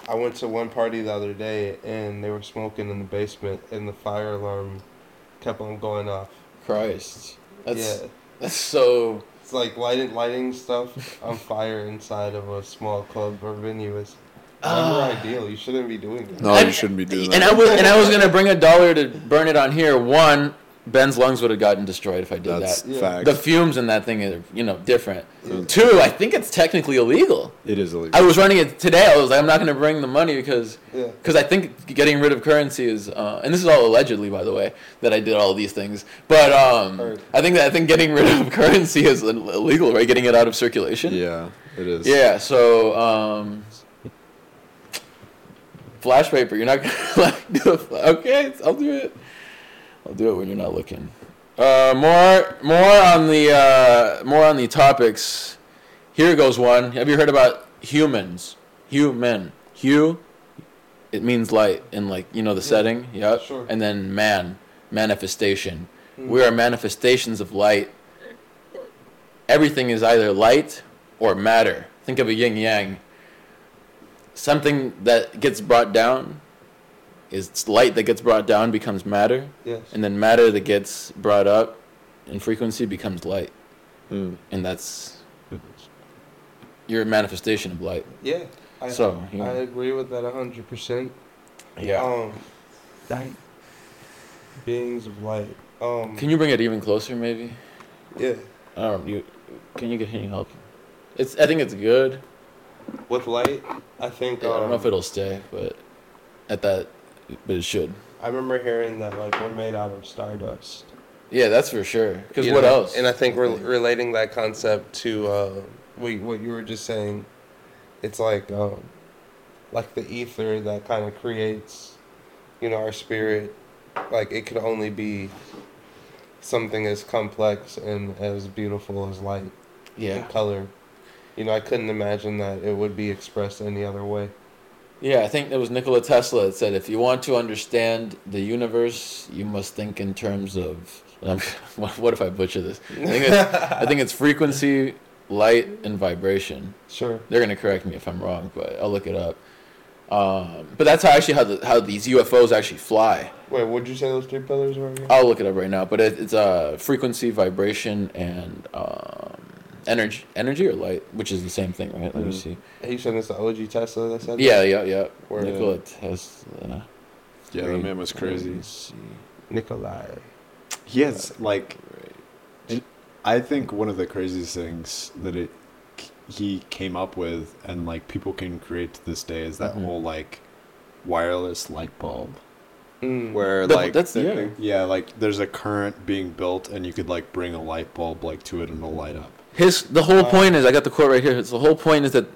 A: I went to one party the other day, and they were smoking in the basement, and the fire alarm kept on going off.
B: Christ, that's
A: yeah,
B: that's so.
A: it's like lighting lighting stuff on fire inside of a small club or venue is never
B: Ah.
A: ideal. You shouldn't be doing that.
C: No,
B: I-
C: you shouldn't be doing that.
B: And I was and I was gonna bring a dollar to burn it on here. One, Ben's lungs would have gotten destroyed if I did
C: That's
B: that.
A: Yeah.
C: fact.
B: The fumes in that thing are you know different.
A: Yeah.
B: Two, I think it's technically illegal.
C: it is illegal.
B: I was running it today. I was like, I'm not gonna bring the money because
A: Yeah.
B: because I think getting rid of currency is, uh, and this is all allegedly, by the way, that I did all these things. But um,
A: Heard.
B: I think that I think getting rid of currency is illegal, right? Getting it out of circulation.
C: yeah, it is.
B: Yeah. So um, flash paper. You're not gonna like do it. Okay, I'll do it. I'll do it when you're not looking. Uh, more more on the uh, more on the topics. Here goes one. Have you heard about humans? Human. Hue. It means light in like you know the
A: Yeah,
B: setting. Yep.
A: sure.
B: And then man, manifestation.
A: Mm.
B: We are manifestations of light. Everything is either light or matter. Think of a yin yang. Something that gets brought down is light that gets brought down becomes matter,
A: Yes.
B: and then matter that gets brought up in frequency becomes light.
C: Mm.
B: And that's your manifestation of light.
A: Yeah. I,
B: So, you
A: I agree with that hundred percent.
B: Yeah.
A: Um, beings of light. Um,
B: Can you bring it even closer, maybe?
A: yeah.
B: I don't. You can you get any help? It's. I think it's good.
A: With light, I think.
B: I don't know if
A: um,
B: it'll stay, but at that, but it should.
A: I remember hearing that like we're made out of stardust.
B: Yeah, that's for sure. Because what
A: know,
B: else?
A: And I think we're relating that concept to uh, what what you were just saying. It's like um, like the ether that kind of creates, you know, our spirit. Like it could only be something as complex and as beautiful as light
B: yeah,
A: and color. You know, I couldn't imagine that it would be expressed any other way.
B: yeah. I think there was Nikola Tesla that said, if you want to understand the universe, you must think in terms of. Um, what what if I butcher this? I think it's, I think it's frequency, light, and vibration.
A: Sure.
B: They're gonna correct me if I'm wrong, but I'll look it up. Um, but that's how actually how the, how these UFOs actually fly.
A: Wait, what'd you say those three pillars were again?
B: I'll look it up right now. But it, it's uh, frequency, vibration, and um, energy, energy or light, which is the same thing, right? Let me
C: Mhm.
B: see.
A: He said it's the OG Tesla that said that?
B: Yeah, yeah, yeah. Nikola Tesla.
C: Yeah, that man was crazy.
B: Let me see.
A: Nikolai.
C: He has like
B: Right.
C: I think one of the craziest things that it he came up with and like people can create to this day is that
B: Mhm.
C: whole like wireless light bulb
A: Mm.
C: where
B: That-
C: like
B: that's-
C: the-
B: yeah.
C: yeah like there's a current being built and you could like bring a light bulb like to it and it'll light up
B: His the whole
A: Wow.
B: point is I got the quote right here. It's the whole point is that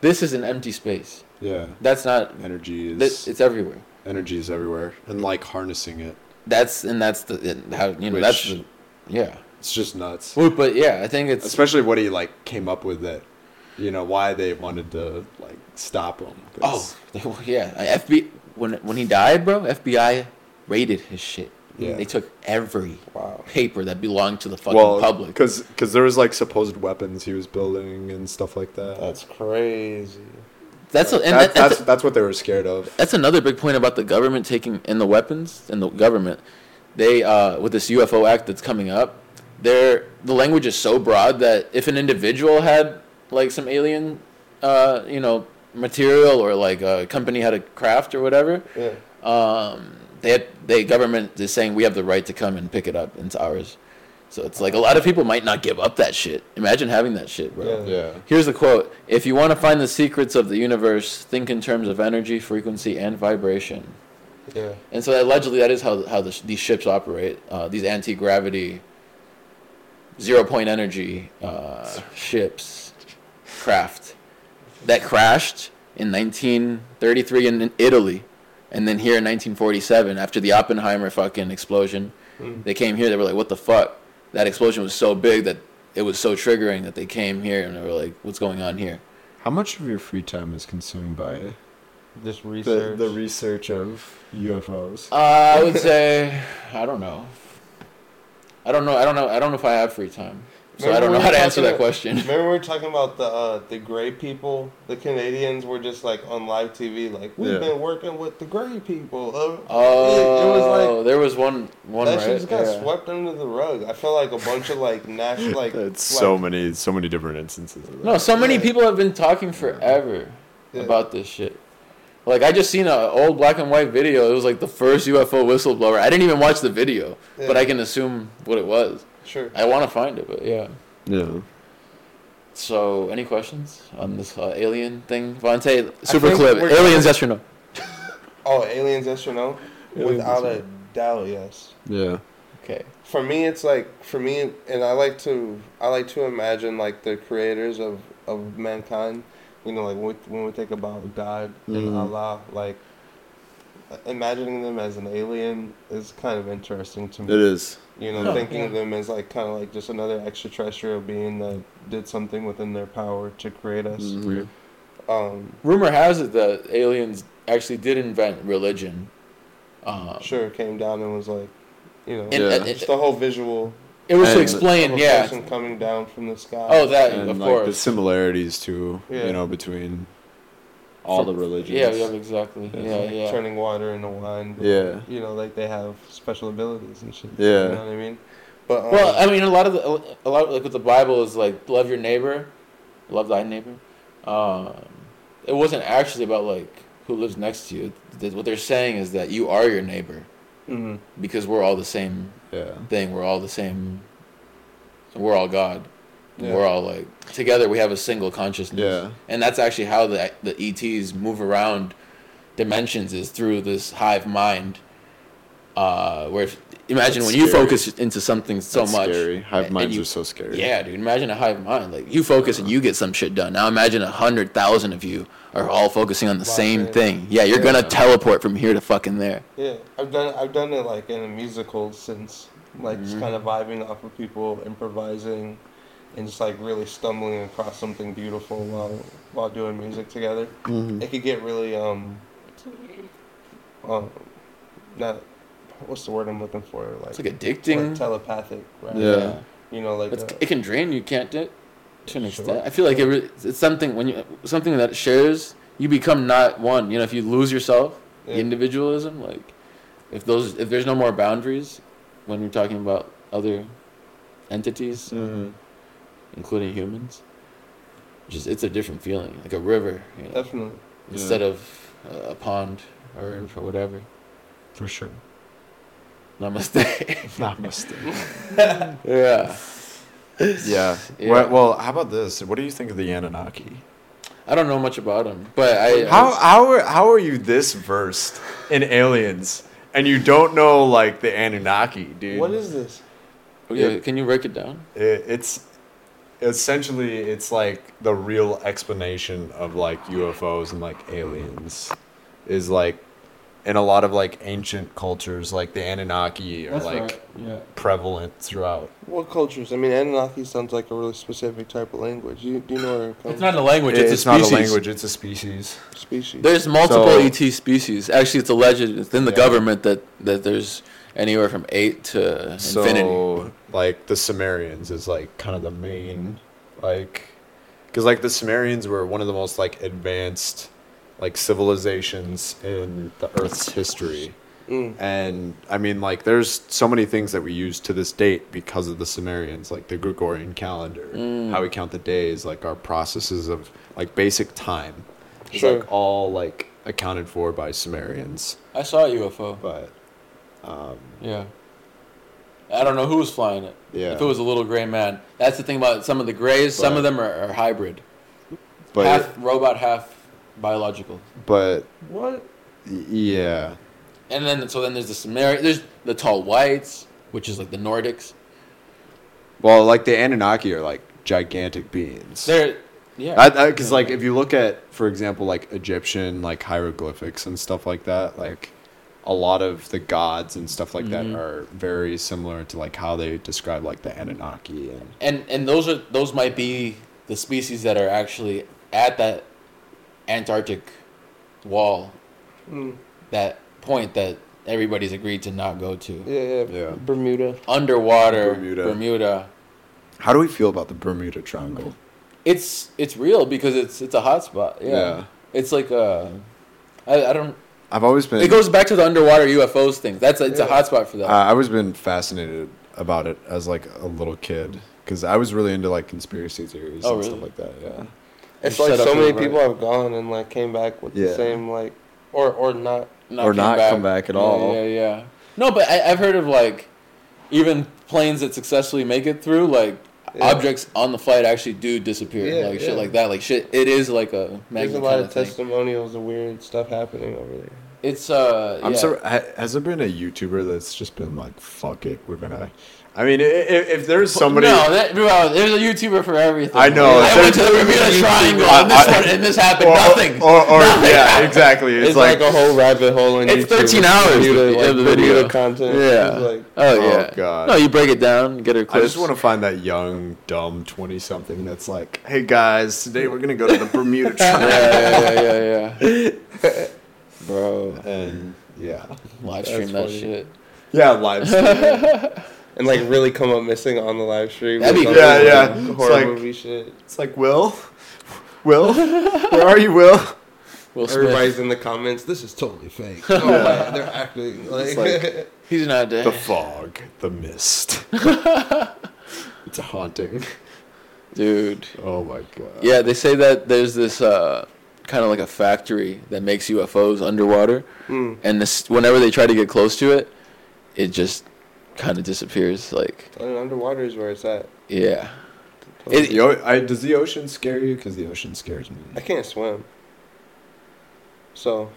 B: this is an empty space.
C: yeah
B: That's not.
C: energy is
B: it's everywhere.
C: energy is everywhere and like harnessing it
B: That's and that's the and how you know that's the, yeah.
C: it's just nuts
B: Well, but yeah, I think it's
C: especially what he like came up with that you know why they wanted to like stop him.
B: oh they, yeah. FBI when when he died, bro. FBI raided his shit.
C: Yeah.
B: They took every
A: Wow.
B: paper that belonged to the fucking
C: well
B: public.
C: because there was like supposed weapons he was building and stuff like that
A: That's crazy.
B: That's a, and
C: That-
B: that, that's
C: that's that's what they were scared of
B: that's another big point about the government taking in the weapons and the government. They uh, with this UFO act that's coming up, their the language is so broad that if an individual had like some alien, uh, you know, material or like a company had a craft or whatever,
A: Yeah.
B: um, they had, they government is saying we have the right to come and pick it up. It's ours. So it's like a lot of people might not give up that shit. Imagine having that shit, bro.
A: Yeah.
C: yeah
B: Here's the quote If you want to find the secrets of the universe, think in terms of energy, frequency, and vibration.
A: Yeah.
B: And so allegedly, that is how, how the, these ships operate. Uh, these anti gravity, zero point energy uh, ships, craft that crashed in 1933 in, in Italy. And then here in 1947, after the Oppenheimer fucking explosion,
A: Mm.
B: they came here. They were like, "What the fuck?" That explosion was so big that it was so triggering that they came here and they were like, "What's going on here?"
D: How much of your free time is consumed by
A: This
D: the,
A: research.
D: the research of UFOs?
B: Uh, I would say I don't know. I don't know. I don't know. I don't know if I have free time, so I don't know
A: we
B: how to answer that
A: about-
B: question.
A: Remember we were talking about the uh, the gray people. The Canadians were just like on live TV, like we've
C: Yeah.
A: been working with the gray people. Uh,
B: Oh,
A: it, it was like
B: there was one one
A: that
B: right.
A: shit just got
B: Yeah.
A: swept under the rug. I feel like a bunch of like national like
C: it's
A: like,
C: so many so many different instances of that.
B: No, so many
A: Yeah.
B: people have been talking forever
A: Yeah.
B: about this shit. Like I just seen an old black and white video. It was like the first UFO whistleblower. I didn't even watch the video, but I can assume what it was.
A: Sure.
B: I want to find it, but yeah.
C: yeah
B: So, any questions on this uh, alien thing, Vante? Super clip. Aliens,
A: gonna-
B: yes or no?
A: Oh, aliens, yes or no?
C: Aliens,
A: Without
C: yes
A: a doubt, yes.
C: yeah
B: Okay.
A: For me, it's like for me, and I like to I like to imagine like the creators of of mankind. You know, like when we, when we think about God and
C: Mhm.
A: Allah, like imagining them as an alien is kind of interesting to me.
C: is
A: You know,
B: Yeah.
A: thinking
B: Yeah.
A: of them as like kind of like just another extraterrestrial being that did something within their power to create us.
C: Mhm.
A: Um,
B: Rumor has it that aliens actually did invent religion. Um,
A: sure, came down and was like, you know,
B: And,
C: Yeah.
B: uh,
A: just the whole visual
B: it was to explain, yeah.
A: person coming down from the sky.
B: Oh, that
C: and
B: of
C: like the
B: course.
C: similarities to
A: Yeah.
C: you know between all
B: From-
C: the religions
B: Yeah, yeah, exactly.
C: Yeah.
B: Yeah,
A: like
B: yeah.
A: turning water into wine. but,
C: Yeah.
A: You know, like they have special abilities and shit.
C: Yeah.
A: You know what I mean? But um,
B: Well, I mean, a lot of the, a lot like with the Bible is like love your neighbor, love thy neighbor. Um, it wasn't actually about like who lives next to you. What they're saying is that you are your neighbor
A: mhm.
B: because we're all the same
C: yeah
B: thing. We're all the same. We're all God.
A: Yeah.
B: We're all like together. We have a single consciousness.
C: Yeah.
B: and that's actually how the the ETs move around dimensions is through this hive mind. Uh, where if, imagine
C: That's
B: when you focus into something so
C: That's
B: much.
C: scary hive
B: and
C: minds
B: you-
C: are so scary
B: Yeah, dude. Imagine a hive mind. Like you focus and you get some shit done. Now imagine a hundred thousand of you are all focusing on the
A: Wow,
B: same
A: man.
B: thing. Yeah, you're
A: Yeah.
B: gonna teleport from here to fucking there.
A: Yeah, I've done I've done it like in a musical since, like just
B: Mhm.
A: kind of vibing off of people improvising, and just like really stumbling across something beautiful while while doing music together.
C: Mhm.
A: It could get really um, um, not what's the word I'm looking for like,
B: It's like addicting.
A: like telepathic, right?
C: Yeah.
A: You know, like
B: It's,
A: uh,
B: it can drain you, can't it? To an
A: Sure.
B: extent, I feel like it, re- it's something when you something that shares, you become not one. You know, if you lose yourself,
A: yeah.
B: the individualism, like if those if there's no more boundaries, when you're talking about other entities,
C: Mhm.
B: Including humans, just it's a different feeling, like a river, you know,
A: definitely.
B: instead of uh, a pond or, or whatever.
D: For sure.
B: Namaste.
D: Namaste.
B: yeah.
C: Yeah.
B: Yeah.
C: Well, well, how about this? What do you think of the Anunnaki?
B: I don't know much about them, but I
C: How how are, how are you this versed in aliens and you don't know like the Anunnaki, dude?
A: What is this?
B: yeah, can you break it down?
C: It, it's essentially it's like the real explanation of like UFOs and like aliens is like in a lot of like ancient cultures like the Anunnaki are like
D: Yeah.
C: prevalent throughout.
A: What cultures? I mean, Anunnaki sounds like a really specific type of language. You, do you know where it comes
B: It's not a language;
C: It's,
B: it's, a
C: not a
B: species.
C: language, it's a species.
A: species?
B: There's multiple
C: So-
B: ET species. Actually, it's alleged within the
C: Yeah.
B: government that that there's anywhere from eight to infinity.
C: So like the Sumerians is like kind of the main like because like the Sumerians were one of the most like advanced like civilizations in the Earth's history.
A: Mm.
C: And I mean, like, there's so many things that we use to this date because of the Sumerians, like the Gregorian calendar,
B: Mm.
C: how we count the days, like our processes of like basic time. It's
A: Sure.
C: like all like accounted for by Sumerians.
B: I saw a UFO.
C: But um,
B: Yeah. I don't know who was flying it.
C: Yeah.
B: If it was a little gray man. That's the thing about some of the grays. some of them are, are hybrid.
C: but
B: half robot, half biological.
C: but
A: What?
C: yeah,
B: And then so then there's the Sumerian. There's the tall whites, which is like the Nordics.
C: well, like the Anunnaki are like gigantic beings.
B: They're yeah.
C: Because like if you look at, for example, like Egyptian like hieroglyphics and stuff like that, like a lot of the gods and stuff like
B: Mhm.
C: that are very similar to like how they describe like the Anunnaki and
B: and and those are those might be the species that are actually at that Antarctic wall,
A: Mm.
B: that point that everybody's agreed to not go to.
A: Yeah, yeah,
C: Yeah.
A: Bermuda.
B: Underwater
C: Bermuda.
B: Bermuda.
C: how do we feel about the Bermuda Triangle?
B: It's it's real because it's it's a hot spot. Yeah.
C: Yeah.
B: It's like a I, I don't
C: I've always been
B: it goes back to the underwater UFOs thing. That's a, it's a
A: Yeah.
B: hot spot for that.
C: Uh, I always been fascinated about it as like a little kid because I was really into like conspiracy theories
B: Oh,
C: and
B: really?
C: stuff like that. Yeah.
A: It's
B: You
A: like so many
B: it, right?
A: people have gone and like came back with
C: Yeah.
A: the same like, or or not.
C: or
B: came
C: not come back at
B: Yeah,
C: all.
B: Yeah, yeah. No, but I, I've heard of like even planes that successfully make it through, like
A: Yeah.
B: objects on the flight actually do disappear,
A: Yeah,
B: like
A: yeah.
B: shit like that. Like shit, it is like a
A: There's a lot of
B: of
A: testimonials of weird stuff happening over there.
B: It's uh,
C: I'm
B: yeah.
C: so. Has there been a YouTuber that's just been like, "Fuck it, we're gonna." I mean, if, if there's somebody,
B: No, that, bro, there's a YouTuber for everything.
C: I know,
B: I went to the Bermuda Triangle,
C: I-
B: and this
C: I-
B: one, and this happened.
C: or,
B: nothing.
C: or, or,
B: Nothing
C: yeah,
B: happened.
C: exactly. It's,
A: It's,
C: like,
A: like, a whole rabbit hole in
B: It's
A: YouTube
B: 13 hours
A: Bermuda,
B: of
A: like,
B: the
A: Bermuda
B: video.
A: content.
B: Yeah.
A: Like,
B: Oh
C: oh
B: yeah.
C: god.
B: No, you break it down, get her
C: I just want to find that young, dumb twenty something that's like, "Hey guys, today we're gonna go to the Bermuda Triangle."
B: yeah, yeah, yeah, yeah. Bro,
C: and yeah,
B: live
A: That's
B: stream that
A: funny.
B: shit.
C: yeah, live stream.
A: and like really come up missing on the live stream.
B: That'd be
A: with
B: cool.
A: some,
C: Yeah,
A: like,
C: yeah. It's
A: Horror
C: like-
A: movie shit.
C: It's like, Will, Will, where are you, Will?
B: Will Smith.
A: Everybody's in the comments. This is totally fake. Oh, man, they're acting like.
C: like-
B: He's not dead.
C: The fog, the mist. it's a haunting.
B: Dude.
C: Oh my god.
B: Yeah, they say that there's this uh, kind of like a factory that makes UFOs underwater,
A: Mm.
B: and this whenever they try to get close to it, it just kind of disappears. Like,
A: And underwater is where it's at.
B: yeah,
C: It, the o- I, does the ocean scare you? Because the ocean scares me.
A: I can't swim. So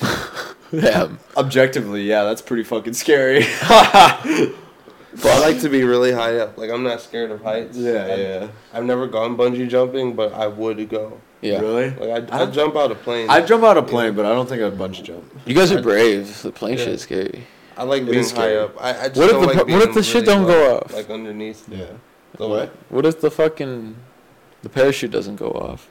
B: damn.
C: Objectively, yeah, that's pretty fucking scary.
A: But I like to be really high up. Like I'm not scared of heights.
C: yeah,
A: I've,
C: yeah.
A: I've never gone bungee jumping, but I would go.
B: Yeah,
C: Really?
A: Like I,
C: I-
A: I jump out of plane.
C: I'd jump out a plane, but I don't think I'd bungee jump.
B: you guys are brave. The plane
A: Yeah.
B: shit is scary.
A: I like
C: It
A: being
C: is
A: high
C: scary.
A: up. I, I just
B: What if the
A: like
B: pa- what if
A: being
B: the shit don't go
A: low,
B: off?
A: Like underneath.
C: Yeah.
A: The
C: What?
B: What if the fucking the parachute doesn't go off?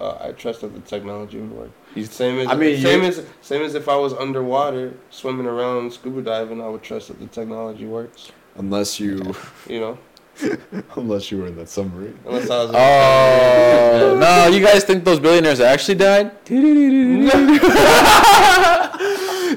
A: Uh, I trust that the technology would work. Same as
C: I mean,
A: same as same as if I was underwater swimming around scuba diving, I would trust that the technology works.
C: Unless you,
A: You know,
C: unless you were in that submarine.
A: unless I was.
B: Oh no! You guys think those billionaires actually died?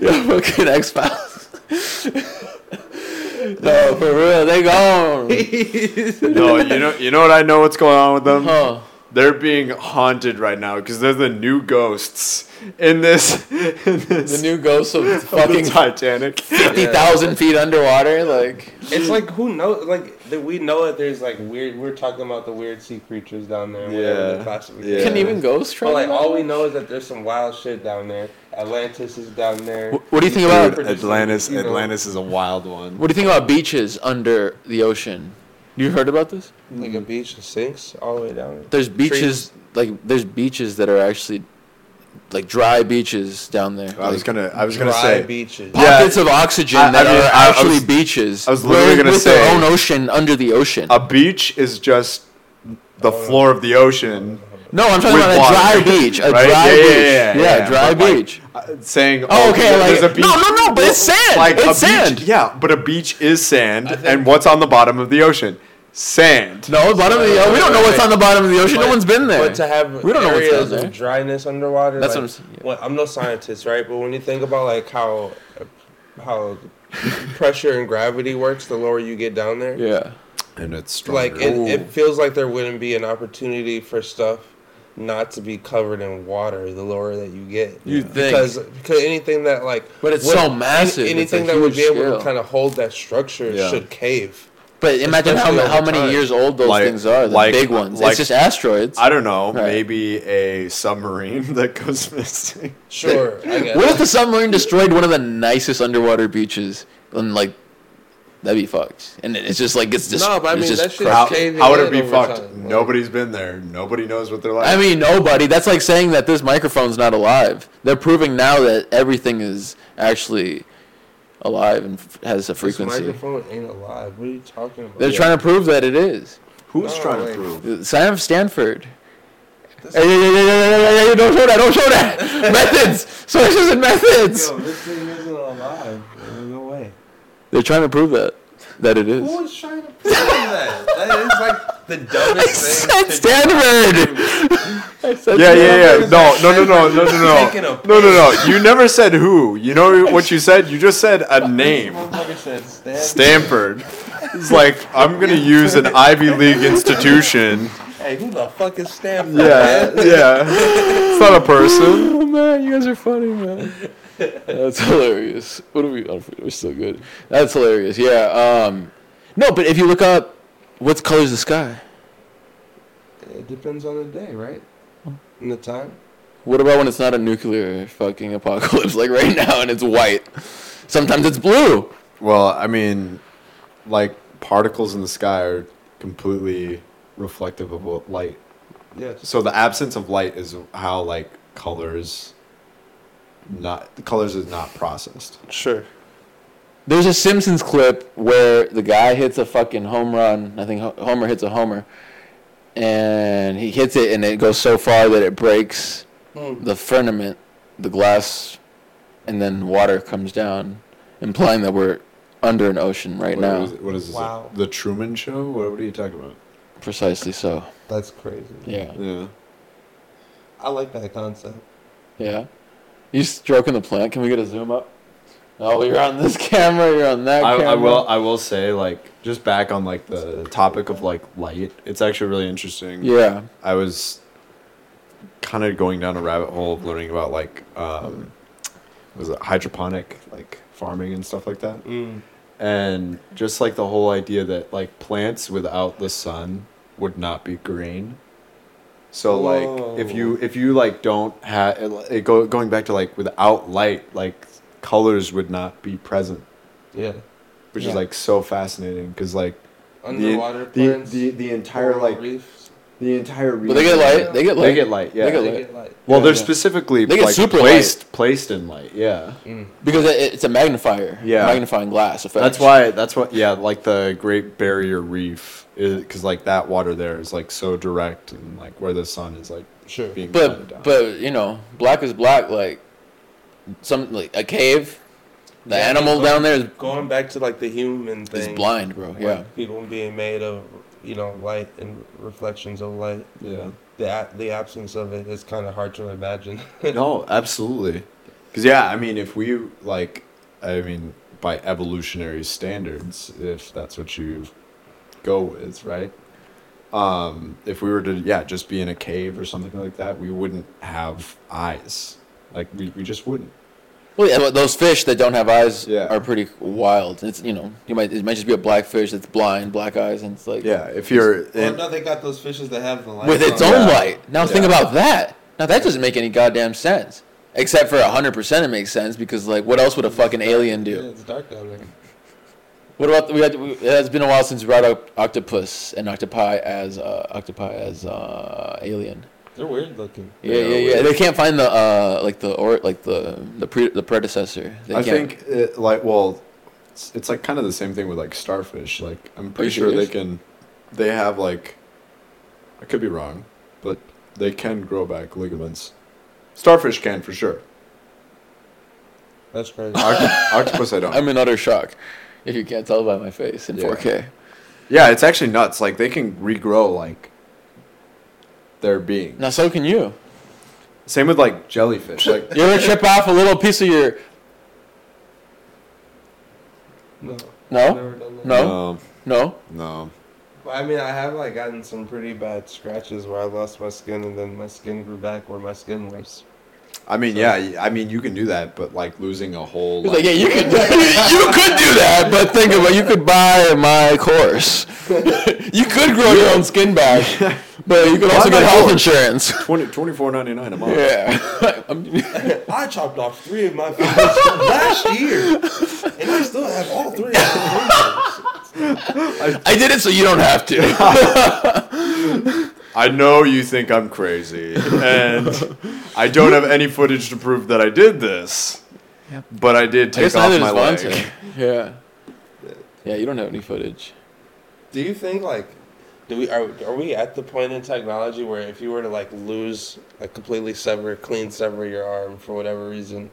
B: Yo, fucking X Files. no, for real, they gone.
C: no, you know, you know what I know what's going on with them.
B: Huh?
C: they're being haunted right now because they're the new ghosts in this in this
B: The new ghosts of
C: of
B: fucking
C: Titanic.
B: fifty thousand feet underwater. Like,
A: It's like who knows? Like that we know that there's like weird. We're talking about the weird sea creatures down there. whatever
C: Yeah.
A: the
C: Yeah.
B: can even ghosts
A: But like all we know is that there's some wild shit down there. Atlantis is down there.
B: Wh- What do you think about
A: Dude,
C: Atlantis,
A: You know.
C: Atlantis is a wild one.
B: What do you think about beaches under the ocean? You heard about this?
A: Like a beach that sinks all the way down.
B: There's beaches like there's beaches that are actually like dry beaches down there.
C: I was gonna, I was gonna say,
A: beaches.
C: Yeah.
B: pockets of oxygen
C: I- I
B: that
C: mean,
B: are
C: I- I
B: actually
C: was-
B: beaches.
C: I was literally gonna
B: with
C: say-
B: their own ocean under the ocean.
C: a beach is just the oh. floor of the ocean.
B: No, I'm talking
C: with
B: about a
C: water.
B: dry beach. A
C: Right?
B: dry
C: Yeah, yeah,
B: beach.
C: yeah, yeah, yeah.
B: dry
C: But, like,
B: beach.
C: Uh, saying,
B: Oh, okay,
C: there's
B: like-
C: a beach.
B: no, no, no, but it's sand.
C: Like
B: It's
C: a beach,
B: sand.
C: yeah, but a beach is sand, and what's on the bottom of the ocean? Sand.
B: no, bottom of the ocean. We don't know what's on the bottom of the ocean. no one's been there.
A: But to have
B: We don't know what's down
A: areas
B: there.
A: of dryness underwater.
B: That's
A: like,
B: what I'm saying, yeah.
A: well, I'm no scientist, right? But when you think about like how how pressure and gravity works, the lower you get down there,
B: yeah.
C: And it's stronger.
A: like it, it feels like there wouldn't be an opportunity for stuff not to be covered in water the lower that you get.
B: You think.
A: because because anything that like
B: But it's
A: would-
B: so massive, it's
A: anything that would be able
B: scale.
A: to kind of hold that structure
C: Yeah.
A: should cave.
B: But imagine how,
A: Especially
B: ma- how many
A: time.
B: years old those
C: Like-
B: things are. The
C: like-
B: big ones.
C: like-
B: it's just asteroids.
C: I don't know,
B: Right.
C: maybe a submarine that goes missing.
A: Sure, I guess.
B: What if the submarine destroyed one of the nicest underwater beaches? And like, that'd be fucked. And it's just like it's just.
A: No, but I mean,
B: just
A: that shit's
B: crap.
C: How,
A: caving
C: how would it be fucked?
A: time,
C: Nobody's been there. Nobody knows what they're like.
B: I mean, nobody. That's like saying that this microphone's not alive. They're proving now that everything is actually alive and f- has a
A: This
B: frequency.
A: microphone ain't alive. What are you talking about?
B: They're trying to prove that it is.
C: who's
A: No,
C: trying
A: like-
C: to prove?
B: Sign of Stanford.
A: This-
B: Hey, hey, hey, hey, hey, hey, hey, don't show that! Don't show that! methods, sources, and methods.
A: Yo, this thing isn't alive. There's no way.
B: They're trying to prove that that it is.
A: Who is trying to prove that? That is like the
B: I
A: dumbest thing.
B: said. Stanford. I said
C: Yeah, yeah, yeah. No, no, no, no, no, no, no. No, no, no. You never said who. You know what you said? You just said a name.
A: Stanford.
C: Stanford. It's like, I'm going to use an Ivy League institution.
A: Hey, who the fuck is Stanford?
C: Yeah,
A: man?
C: yeah. It's not a person.
B: Oh man, you guys are funny, man. That's hilarious. What are we? Oh, we're still good. That's hilarious. Yeah. Um, no, but if you look up, what color's the sky?
A: It depends on the day, right? And the time.
B: What about when it's not a nuclear fucking apocalypse like right now and it's white? Sometimes it's blue.
C: Well, I mean, like, particles in the sky are completely reflective of light.
A: Yes.
C: So the absence of light is how, like, colors not the colors is not processed.
A: Sure.
B: There's a Simpsons clip where the guy hits a fucking home run. I think Homer hits a homer, and he hits it, and it goes so far that it breaks
A: Hmm.
B: the firmament, the glass, and then water comes down, implying that we're under an ocean right
C: What
B: now.
C: is- what is this?
A: Wow.
C: The Truman Show? What, what are you talking about?
B: Precisely so.
A: That's crazy.
B: Yeah.
C: Yeah.
A: I like that concept.
B: Yeah. You stroking the plant? Can we get a zoom up? Oh, you're on this camera. You're on that
C: I,
B: camera.
C: I will. I will say, like, just back on like the topic of like light. It's actually really interesting.
B: Yeah.
C: I was kind of going down a rabbit hole of learning about like, um, was it hydroponic like farming and stuff like that,
A: Mm.
C: and just like the whole idea that like plants without the sun would not be green. So like if you if you like don't have it go, going back to like without light like colors would not be present
A: Yeah.
C: which
B: Yeah.
C: is like so fascinating because like
A: Underwater
C: the,
A: plants.
C: the the entire
A: coral
C: like
A: reefs.
C: the entire
B: But they get light. They get light.
C: they get light yeah
B: They get
A: They
B: light.
A: get light.
C: well
B: Yeah,
C: they're
B: yeah.
C: specifically
B: They get
C: like
B: super
C: placed placed in light yeah
A: Mm.
B: Because it, it's a magnifier.
C: Yeah.
B: Magnifying glass effect.
C: that's why that's what yeah like the Great Barrier Reef is because like that water there is like so direct and like where the sun is like
A: Sure.
C: being shining down.
B: But but you know, black is black. Like some like a cave. The
A: Yeah,
B: animal
A: going-
B: down there is,
A: Going back to like the human
B: is
A: thing.
B: blind, bro.
A: like,
B: Yeah.
A: People being made of, you know, light and reflections of light.
C: yeah
A: The the absence of it is kind of hard to imagine.
C: no absolutely because yeah I mean if we like I mean by evolutionary standards if that's what you go with right um, if we were to yeah just be in a cave or something like that, we wouldn't have eyes. Like we, we just wouldn't.
B: Well, yeah, but those fish that don't have eyes
C: Yeah.
B: are pretty wild. It's you know, you might it might just be a black fish that's blind, black eyes, and it's like
C: Yeah, if you're
A: Well, no, they got those fishes that have the light
B: with its
A: on.
B: own
C: Yeah.
B: light. Now think about that. Now that doesn't make any goddamn sense. Except for hundred percent, it makes sense because like, what else would a fucking alien
A: Yeah,
B: do?
A: it's dark down there.
B: What about we had? We, it has been a while since we brought up octopus and octopi as uh, octopi as uh, alien.
A: They're weird looking.
B: Yeah,
C: Yeah,
B: yeah, yeah.
C: weird.
B: They can't find the uh, like the or like the the pre- the predecessor. They
C: I
B: can't.
C: think it, like well, it's, it's like kind of the same thing with like starfish. Like I'm pretty
B: you
C: sure they can, they have like, I could be wrong, but they can grow back ligaments. Starfish can for sure.
A: That's crazy.
C: Oct- octopus I don't.
B: I'm in utter shock. If you can't tell by my face in
C: Yeah.
B: 4K.
C: yeah, it's actually nuts. Like they can regrow like their being.
B: Now so can you.
C: Same with like jellyfish. Like
B: You ever chip off a little piece of your
A: no.
B: no
A: Never done that.
B: No? no?
C: no.
A: But I mean, I have like gotten some pretty bad scratches where I lost my skin and then my skin grew back where my skin was.
C: I mean, yeah. I mean, you can do that, but like losing a whole.
B: He's like, yeah, you could you could do that, but think about you could buy my course. you could grow your own skin back, but you could also get health
C: course.
B: insurance.
C: 20, 24.99 a month.
B: Yeah. I'm-
A: chopped off three of my fingers last year, and I still have all three of my.
B: I did it so you don't have to.
C: I know you think I'm crazy, and I don't have any footage to prove that I did this.
B: Yep.
C: But I did take
B: guess
C: off my
B: does
C: leg.
B: Yeah. Yeah, you don't have any footage.
A: Do you think like, do we are are we at the point in technology where if you were to like lose, like completely sever, clean sever your arm for whatever reason,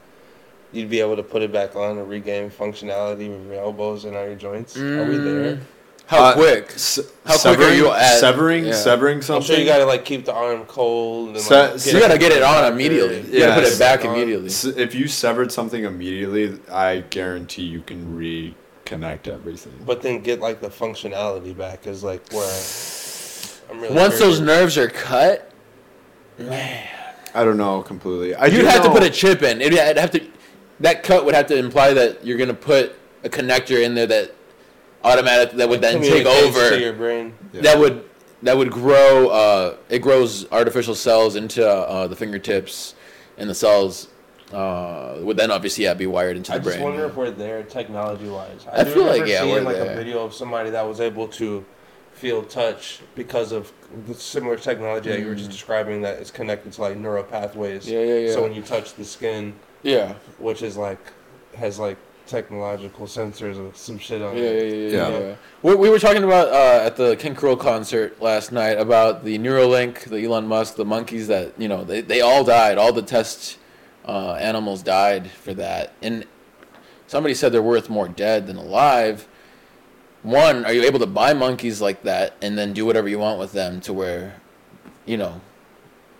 A: you'd be able to put it back on and regain functionality with your elbows and all your joints? Are we mm. there?
B: How
C: Uh,
B: quick?
C: S-
B: How quick are
C: severing,
B: you at-
C: severing,
B: yeah.
C: severing
A: I'm sure you gotta like keep the arm cold. And,
C: Se-
A: like,
C: so
B: You gotta get it on immediately.
A: there.
B: You gotta put it back
A: On.
B: immediately.
C: If you severed something immediately, I guarantee you can reconnect everything.
A: But then get like the functionality back is like where I'm really
B: Once those
A: curious.
B: nerves are cut, man.
C: I don't know completely. I
B: you'd
C: do
B: have to put a chip in. It'd it'd have to. That cut would have to imply that you're gonna put a connector in there that automatic that would then take over.
A: to your brain.
C: Yeah.
B: That would that would grow. Uh, it grows artificial cells into uh, the fingertips, and the cells uh, would then obviously yeah, be wired into the brain.
A: I just
B: brain.
A: wonder if we're there technology wise.
B: I
A: do
B: feel like, yeah,
A: seeing
B: we're
A: like
B: there.
A: a video of somebody that was able to feel touch because of the similar technology that you were just describing that is connected to like neural pathways.
B: Mm. Yeah, yeah, yeah.
A: So when you touch the skin,
B: yeah.
A: which is like has like technological sensors or some shit on
B: Yeah, yeah,
A: it.
B: yeah, yeah.
C: Yeah.
B: yeah. We, we were talking about uh, at the King Krule concert last night about the Neuralink, the Elon Musk, the monkeys that you know they, they all died. All the test uh, animals died for that, and somebody said they're worth more dead than alive. One, are you able to buy monkeys like that and then do whatever you want with them to where, you know,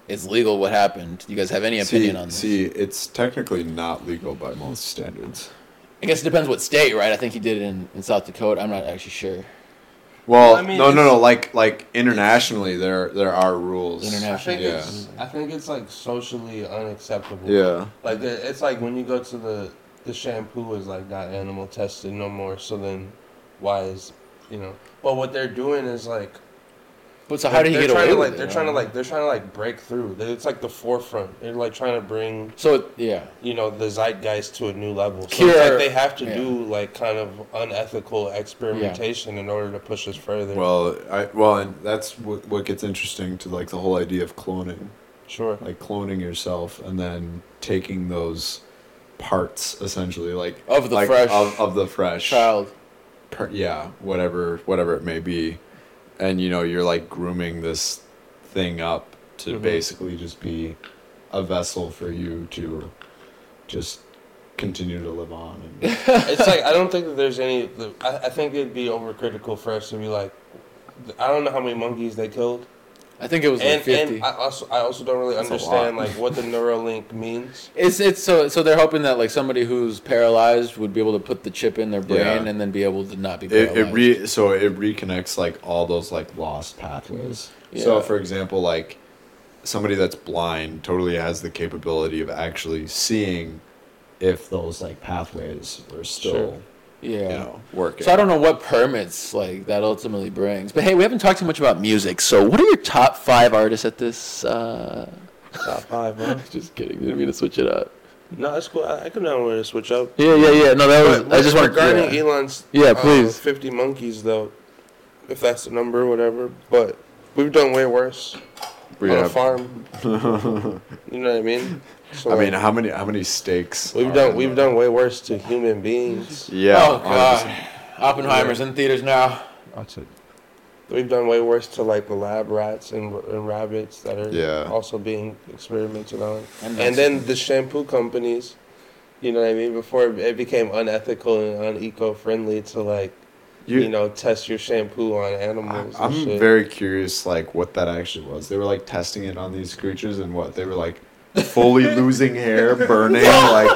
B: it's legal what happened? Do you guys have any opinion
C: see,
B: on this?
C: See, it's technically not legal by most standards.
B: I guess it depends what state, right? I think he did it in, in South Dakota. I'm not actually sure.
C: Well,
A: I mean,
C: no, no,
A: it's-
C: no. Like, like internationally, there there are rules.
A: I
B: International.
A: think
C: Yeah.
A: it's I think it's like socially unacceptable.
C: Yeah.
A: Like it- it's like when you go to the the shampoo is like not animal tested no more. So then why is you know? But what they're doing is like
B: But so how did he
A: they're
B: get
A: trying
B: away
A: to,
B: with
A: like
B: it?
A: they're trying to like they're trying to like break through. It's like the forefront. They're like trying to bring
B: So yeah,
A: you know the zeitgeist to a new level. So
B: Cure-
A: it's like they have to
B: yeah.
A: do like kind of unethical experimentation in order to push us further.
C: Well, I well, and that's what what gets interesting to like the whole idea of cloning,
A: sure.
C: like cloning yourself and then taking those parts essentially, like
B: Of the
C: like,
B: fresh
C: of, of the fresh
B: child.
C: per, yeah, whatever whatever it may be, and you know you're like grooming this thing up to
A: Mhm.
C: basically just be a vessel for you to just continue to live on. And,
A: it's like I don't think that there's any. I, I think it'd be overcritical for us to be like, I don't know how many monkeys they killed,
B: I think it was like
A: And,
B: fifty.
A: and I also I also don't really
C: That's
A: understand like what the Neuralink means.
B: It's it's so so they're hoping that like somebody who's paralyzed would be able to put the chip in their brain
C: Yeah.
B: and then be able to not be paralyzed.
C: it re so it reconnects like all those like lost pathways. So for example, like somebody that's blind totally has the capability of actually seeing if those like pathways are still
A: Sure.
B: Yeah.
C: you know working.
B: So I don't know what permits like that ultimately brings. But hey, we haven't talked too much about music. So what are your top five artists at this? Uh...
A: Top five, bro.
B: Just kidding. Didn't mean to switch it up.
A: No, that's cool. I, I can know where to switch up.
B: Yeah, yeah, yeah. No, that was.
A: But
B: I just want
A: regarding
B: yeah.
A: Elon's
B: Yeah,
A: uh,
B: please.
A: 50 monkeys though, if that's the number or whatever. But we've done way worse
C: We
A: on a farm. You know what I mean? So
C: I mean, how many how many stakes?
A: we've done we've
C: the-
A: done way worse to human beings.
C: Yeah.
B: oh god,
C: 100%.
B: Oppenheimer's in theaters now.
D: That's it.
A: We've done way worse to like the lab rats and, and rabbits that are
C: Yeah.
A: also being experimented on.
B: And
A: And then the shampoo companies, you know what I mean? Before it became unethical and uneco-friendly to like, you, know, test your shampoo on animals. and
C: I'm
A: shit.
C: very curious, like what that actually was. They were like testing it on these creatures, and what they were like fully losing hair, burning, like,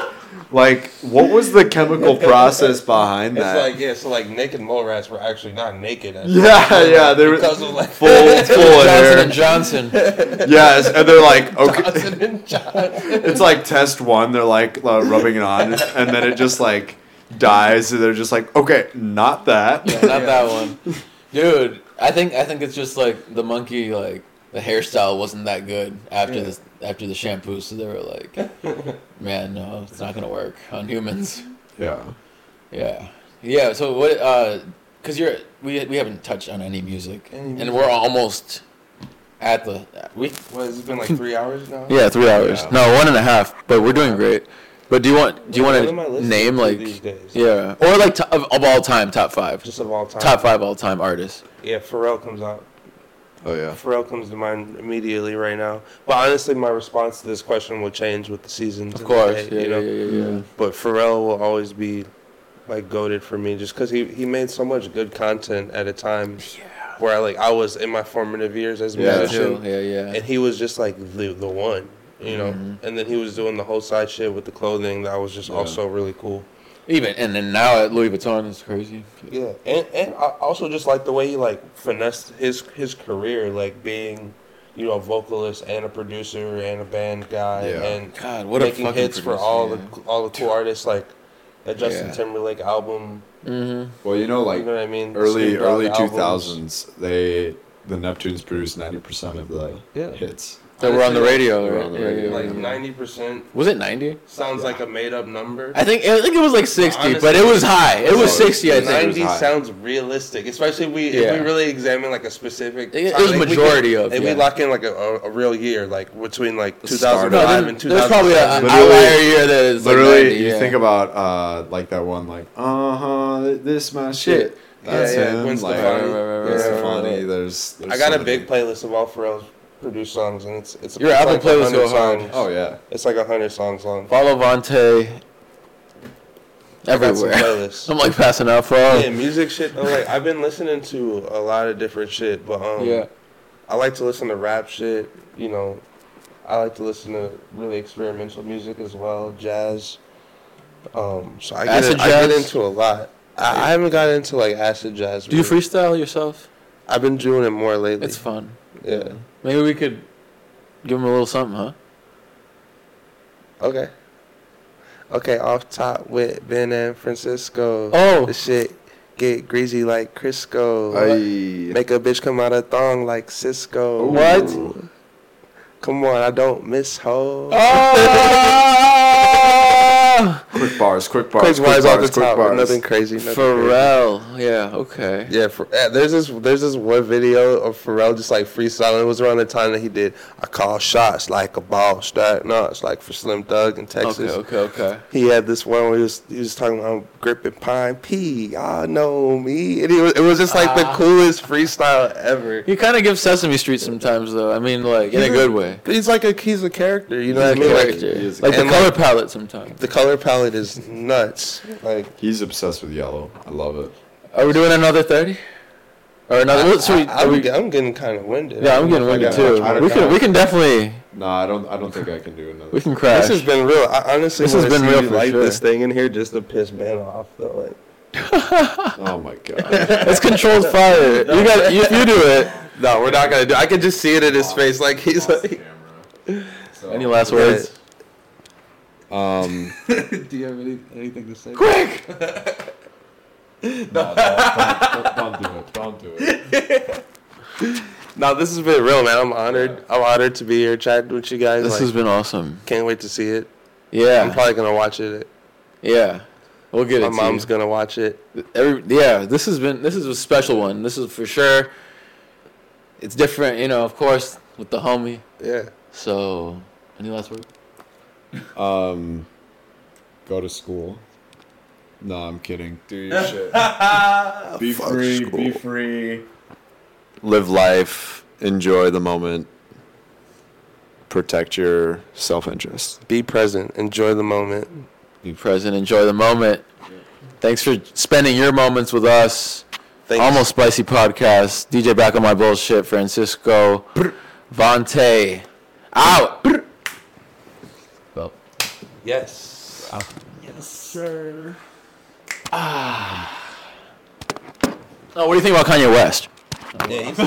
C: like what was the chemical process behind
A: It's
C: that?
A: like yeah, so like naked mole rats were actually not naked. At
C: Yeah,
A: first,
C: yeah, they were
A: because of like
C: full, full of
B: Johnson
C: hair.
B: and Johnson.
C: Yes, and they're like, okay,
A: Johnson and Johnson.
C: it's like test one. They're like uh, rubbing it on, and then it just like dies. So they're just like, okay, not that.
B: Yeah, not that one, dude. I think I think it's just like the monkey like the hairstyle wasn't that good after
A: Yeah.
B: this after the shampoo, so they were like, man, no, it's not gonna work on humans.
C: Yeah.
B: Yeah, yeah. So what? Uh, cause you're we we haven't touched on any music,
A: Any
B: and we're almost at the we.
A: What has it been like three hours now?
B: Yeah, three hours.
C: Yeah.
B: No, one and a half. But we're doing great. But do you want do you
A: What
B: want to name like
A: these days?
B: yeah or like to, of, of all time top five
A: Just of all time.
B: top five all time artists?
A: Yeah, Pharrell comes out.
C: Oh yeah.
A: Pharrell comes to mind immediately right now. But honestly, my response to this question will change with the seasons.
B: Of course,
A: day,
B: yeah,
A: you know?
B: yeah, yeah, yeah.
A: But Pharrell will always be like goaded for me, just because he he made so much good content at a time where I like I was in my formative years as a
C: Yeah.
A: musician,
B: Yeah, yeah, yeah.
A: and he was just like the the one, you know.
B: Mhm.
A: And then he was doing the whole side shit with the clothing that was just
C: Yeah.
A: also really cool.
B: Even and then now at Louis Vuitton is crazy.
A: Yeah, and and I also just like the way he like finessed his his career, like being, you know, a vocalist and a producer and a band guy,
C: Yeah.
A: and
B: God, what a
A: making
B: fucking
A: hits for all
B: yeah.
A: the all the cool artists, like that Justin
B: Yeah.
A: Timberlake album.
B: Mm-hmm.
C: Well, you know, like
A: you know what I mean?
C: early early two thousands, they the Neptunes produced ninety percent of the
A: Yeah.
C: hits.
B: That were on the radio, right?
C: on the radio,
B: yeah,
A: Like
B: yeah.
A: ninety percent
B: Was it ninety?
A: sounds like a made up number.
B: I think I think it was like sixty,
A: Honestly,
B: but it was high. It was sixty, I think.
A: Ninety
C: high.
A: sounds realistic, especially if we if we really examine like a specific.
B: It- it was
A: like, we
B: majority of,
A: If
B: yeah.
A: we lock in like a, a, a real year, like between like
C: The
A: two
C: start
A: thousand
C: of-
B: No,
A: five and two
B: there's
A: thousand
B: probably an.
C: Literally-
B: outlier year that is like
C: Literally,
B: 90,
C: you
B: yeah.
C: think about uh like that one, like uh huh, this my shit.
A: Yeah,
C: That's
A: yeah,
C: him.
A: Gwen
C: like,
A: Stefani.
B: Right, right, right,
C: Gwen
B: right,
C: Stefani,
B: right, right.
C: There's, there's
A: I got
C: so
A: a big playlist of all Pharrell's produced songs, and it's it's
B: Your Apple
A: like
B: playlist
A: 100
B: go hard.
A: songs.
C: Oh yeah.
A: It's like hundred songs long.
B: Follow Vante
A: I got some
B: everywhere. I'm like passing out for
A: Yeah, music shit. Though, like I've been listening to a lot of different shit, but um,
B: Yeah.
A: I like to listen to rap shit. You know, I like to listen to really experimental music as well, jazz. Um, so I get, in- I get into a lot. I, I haven't got into like acid jazz.
B: Do you freestyle yourself?
A: I've been doing it more lately.
B: It's fun.
A: yeah.
B: Maybe we could give him a little something, huh?
A: Okay. Okay, off top with Ben and Francisco.
B: Oh.
A: The shit get greasy like Crisco.
C: I,
A: Make a bitch come out of thong like Cisco.
B: What?
A: Come on, I don't miss hoes.
B: Oh!
C: quick bars, quick bars,
A: Quick
C: quick
A: bars
C: bars,
A: off the
C: quick
A: top.
C: bars.
A: Nothing crazy. Nothing crazy.
B: Pharrell. Yeah, okay.
A: Yeah, for, uh, there's this there's this one video of Pharrell just like freestyling. It was around the time that he did I call shots like a ball stack. No, it's like for Slim Thug in Texas.
B: Okay, okay, okay.
A: He had this one where he was he was talking about gripping pine P. Y'all know me, and it was it was just like the
B: Ah.
A: coolest freestyle ever.
B: He kind of gives Sesame Street sometimes, though. I mean, like in a
A: He's
B: good way.
A: He's like a he's a character, you know
B: He's
A: what I
B: a
A: mean?
B: character.
C: he is a
B: Like the color
A: like-
B: palette sometimes.
A: The color palette is nuts. Like
C: He's obsessed with yellow. I love it.
B: Are we doing another thirty? Or another? so we,
A: I, am
B: we-
A: I'm getting kind of winded.
B: yeah,
A: I
B: I'm getting winded too.
A: much
B: We can we can definitely
C: No, I don't. I don't think I can do another.
B: we can crash.
A: This has been real. I honestly
B: This has been real
A: you
B: for
A: light
B: sure.
A: this thing in here just to piss Ben off, though. Like,
C: Oh my god.
B: it's controlled fire. You got you, you do it.
A: no, we're not gonna do. I can just see it in his face. Like he's like.
B: Any last words?
C: Um.
A: do you have any, anything to say?
B: Quick.
C: no, don't, don't, do it. Don't do it.
A: No, this has been real, man. I'm honored. I'm honored to be here chatting with you guys.
B: This
A: like,
B: has been awesome.
A: can't wait to see it.
B: Yeah, I'm
A: probably gonna watch it.
B: yeah. We'll get
A: My
B: it. to
A: mom's
B: you.
A: gonna watch it.
B: Every yeah, this has been this is a special one. This is for sure. It's different, you know. Of course, with the homie.
A: Yeah.
B: So, any last words?
C: Um. Go to school. No, I'm kidding. Do your shit. be
A: Fuck
C: free. Be free. Live life. Enjoy the moment. Protect your self-interest.
A: Be present. Enjoy the moment.
B: Be present. Enjoy the moment. Thanks for spending your moments with us.
A: Thanks.
B: Almost Spicy Podcast. DJ back on my bullshit. Francisco. Vante. Out. Well,
A: Yes. Wow. Yes, sir. Ah.
B: Oh, what do you think about Kanye West?
A: Yeah, he's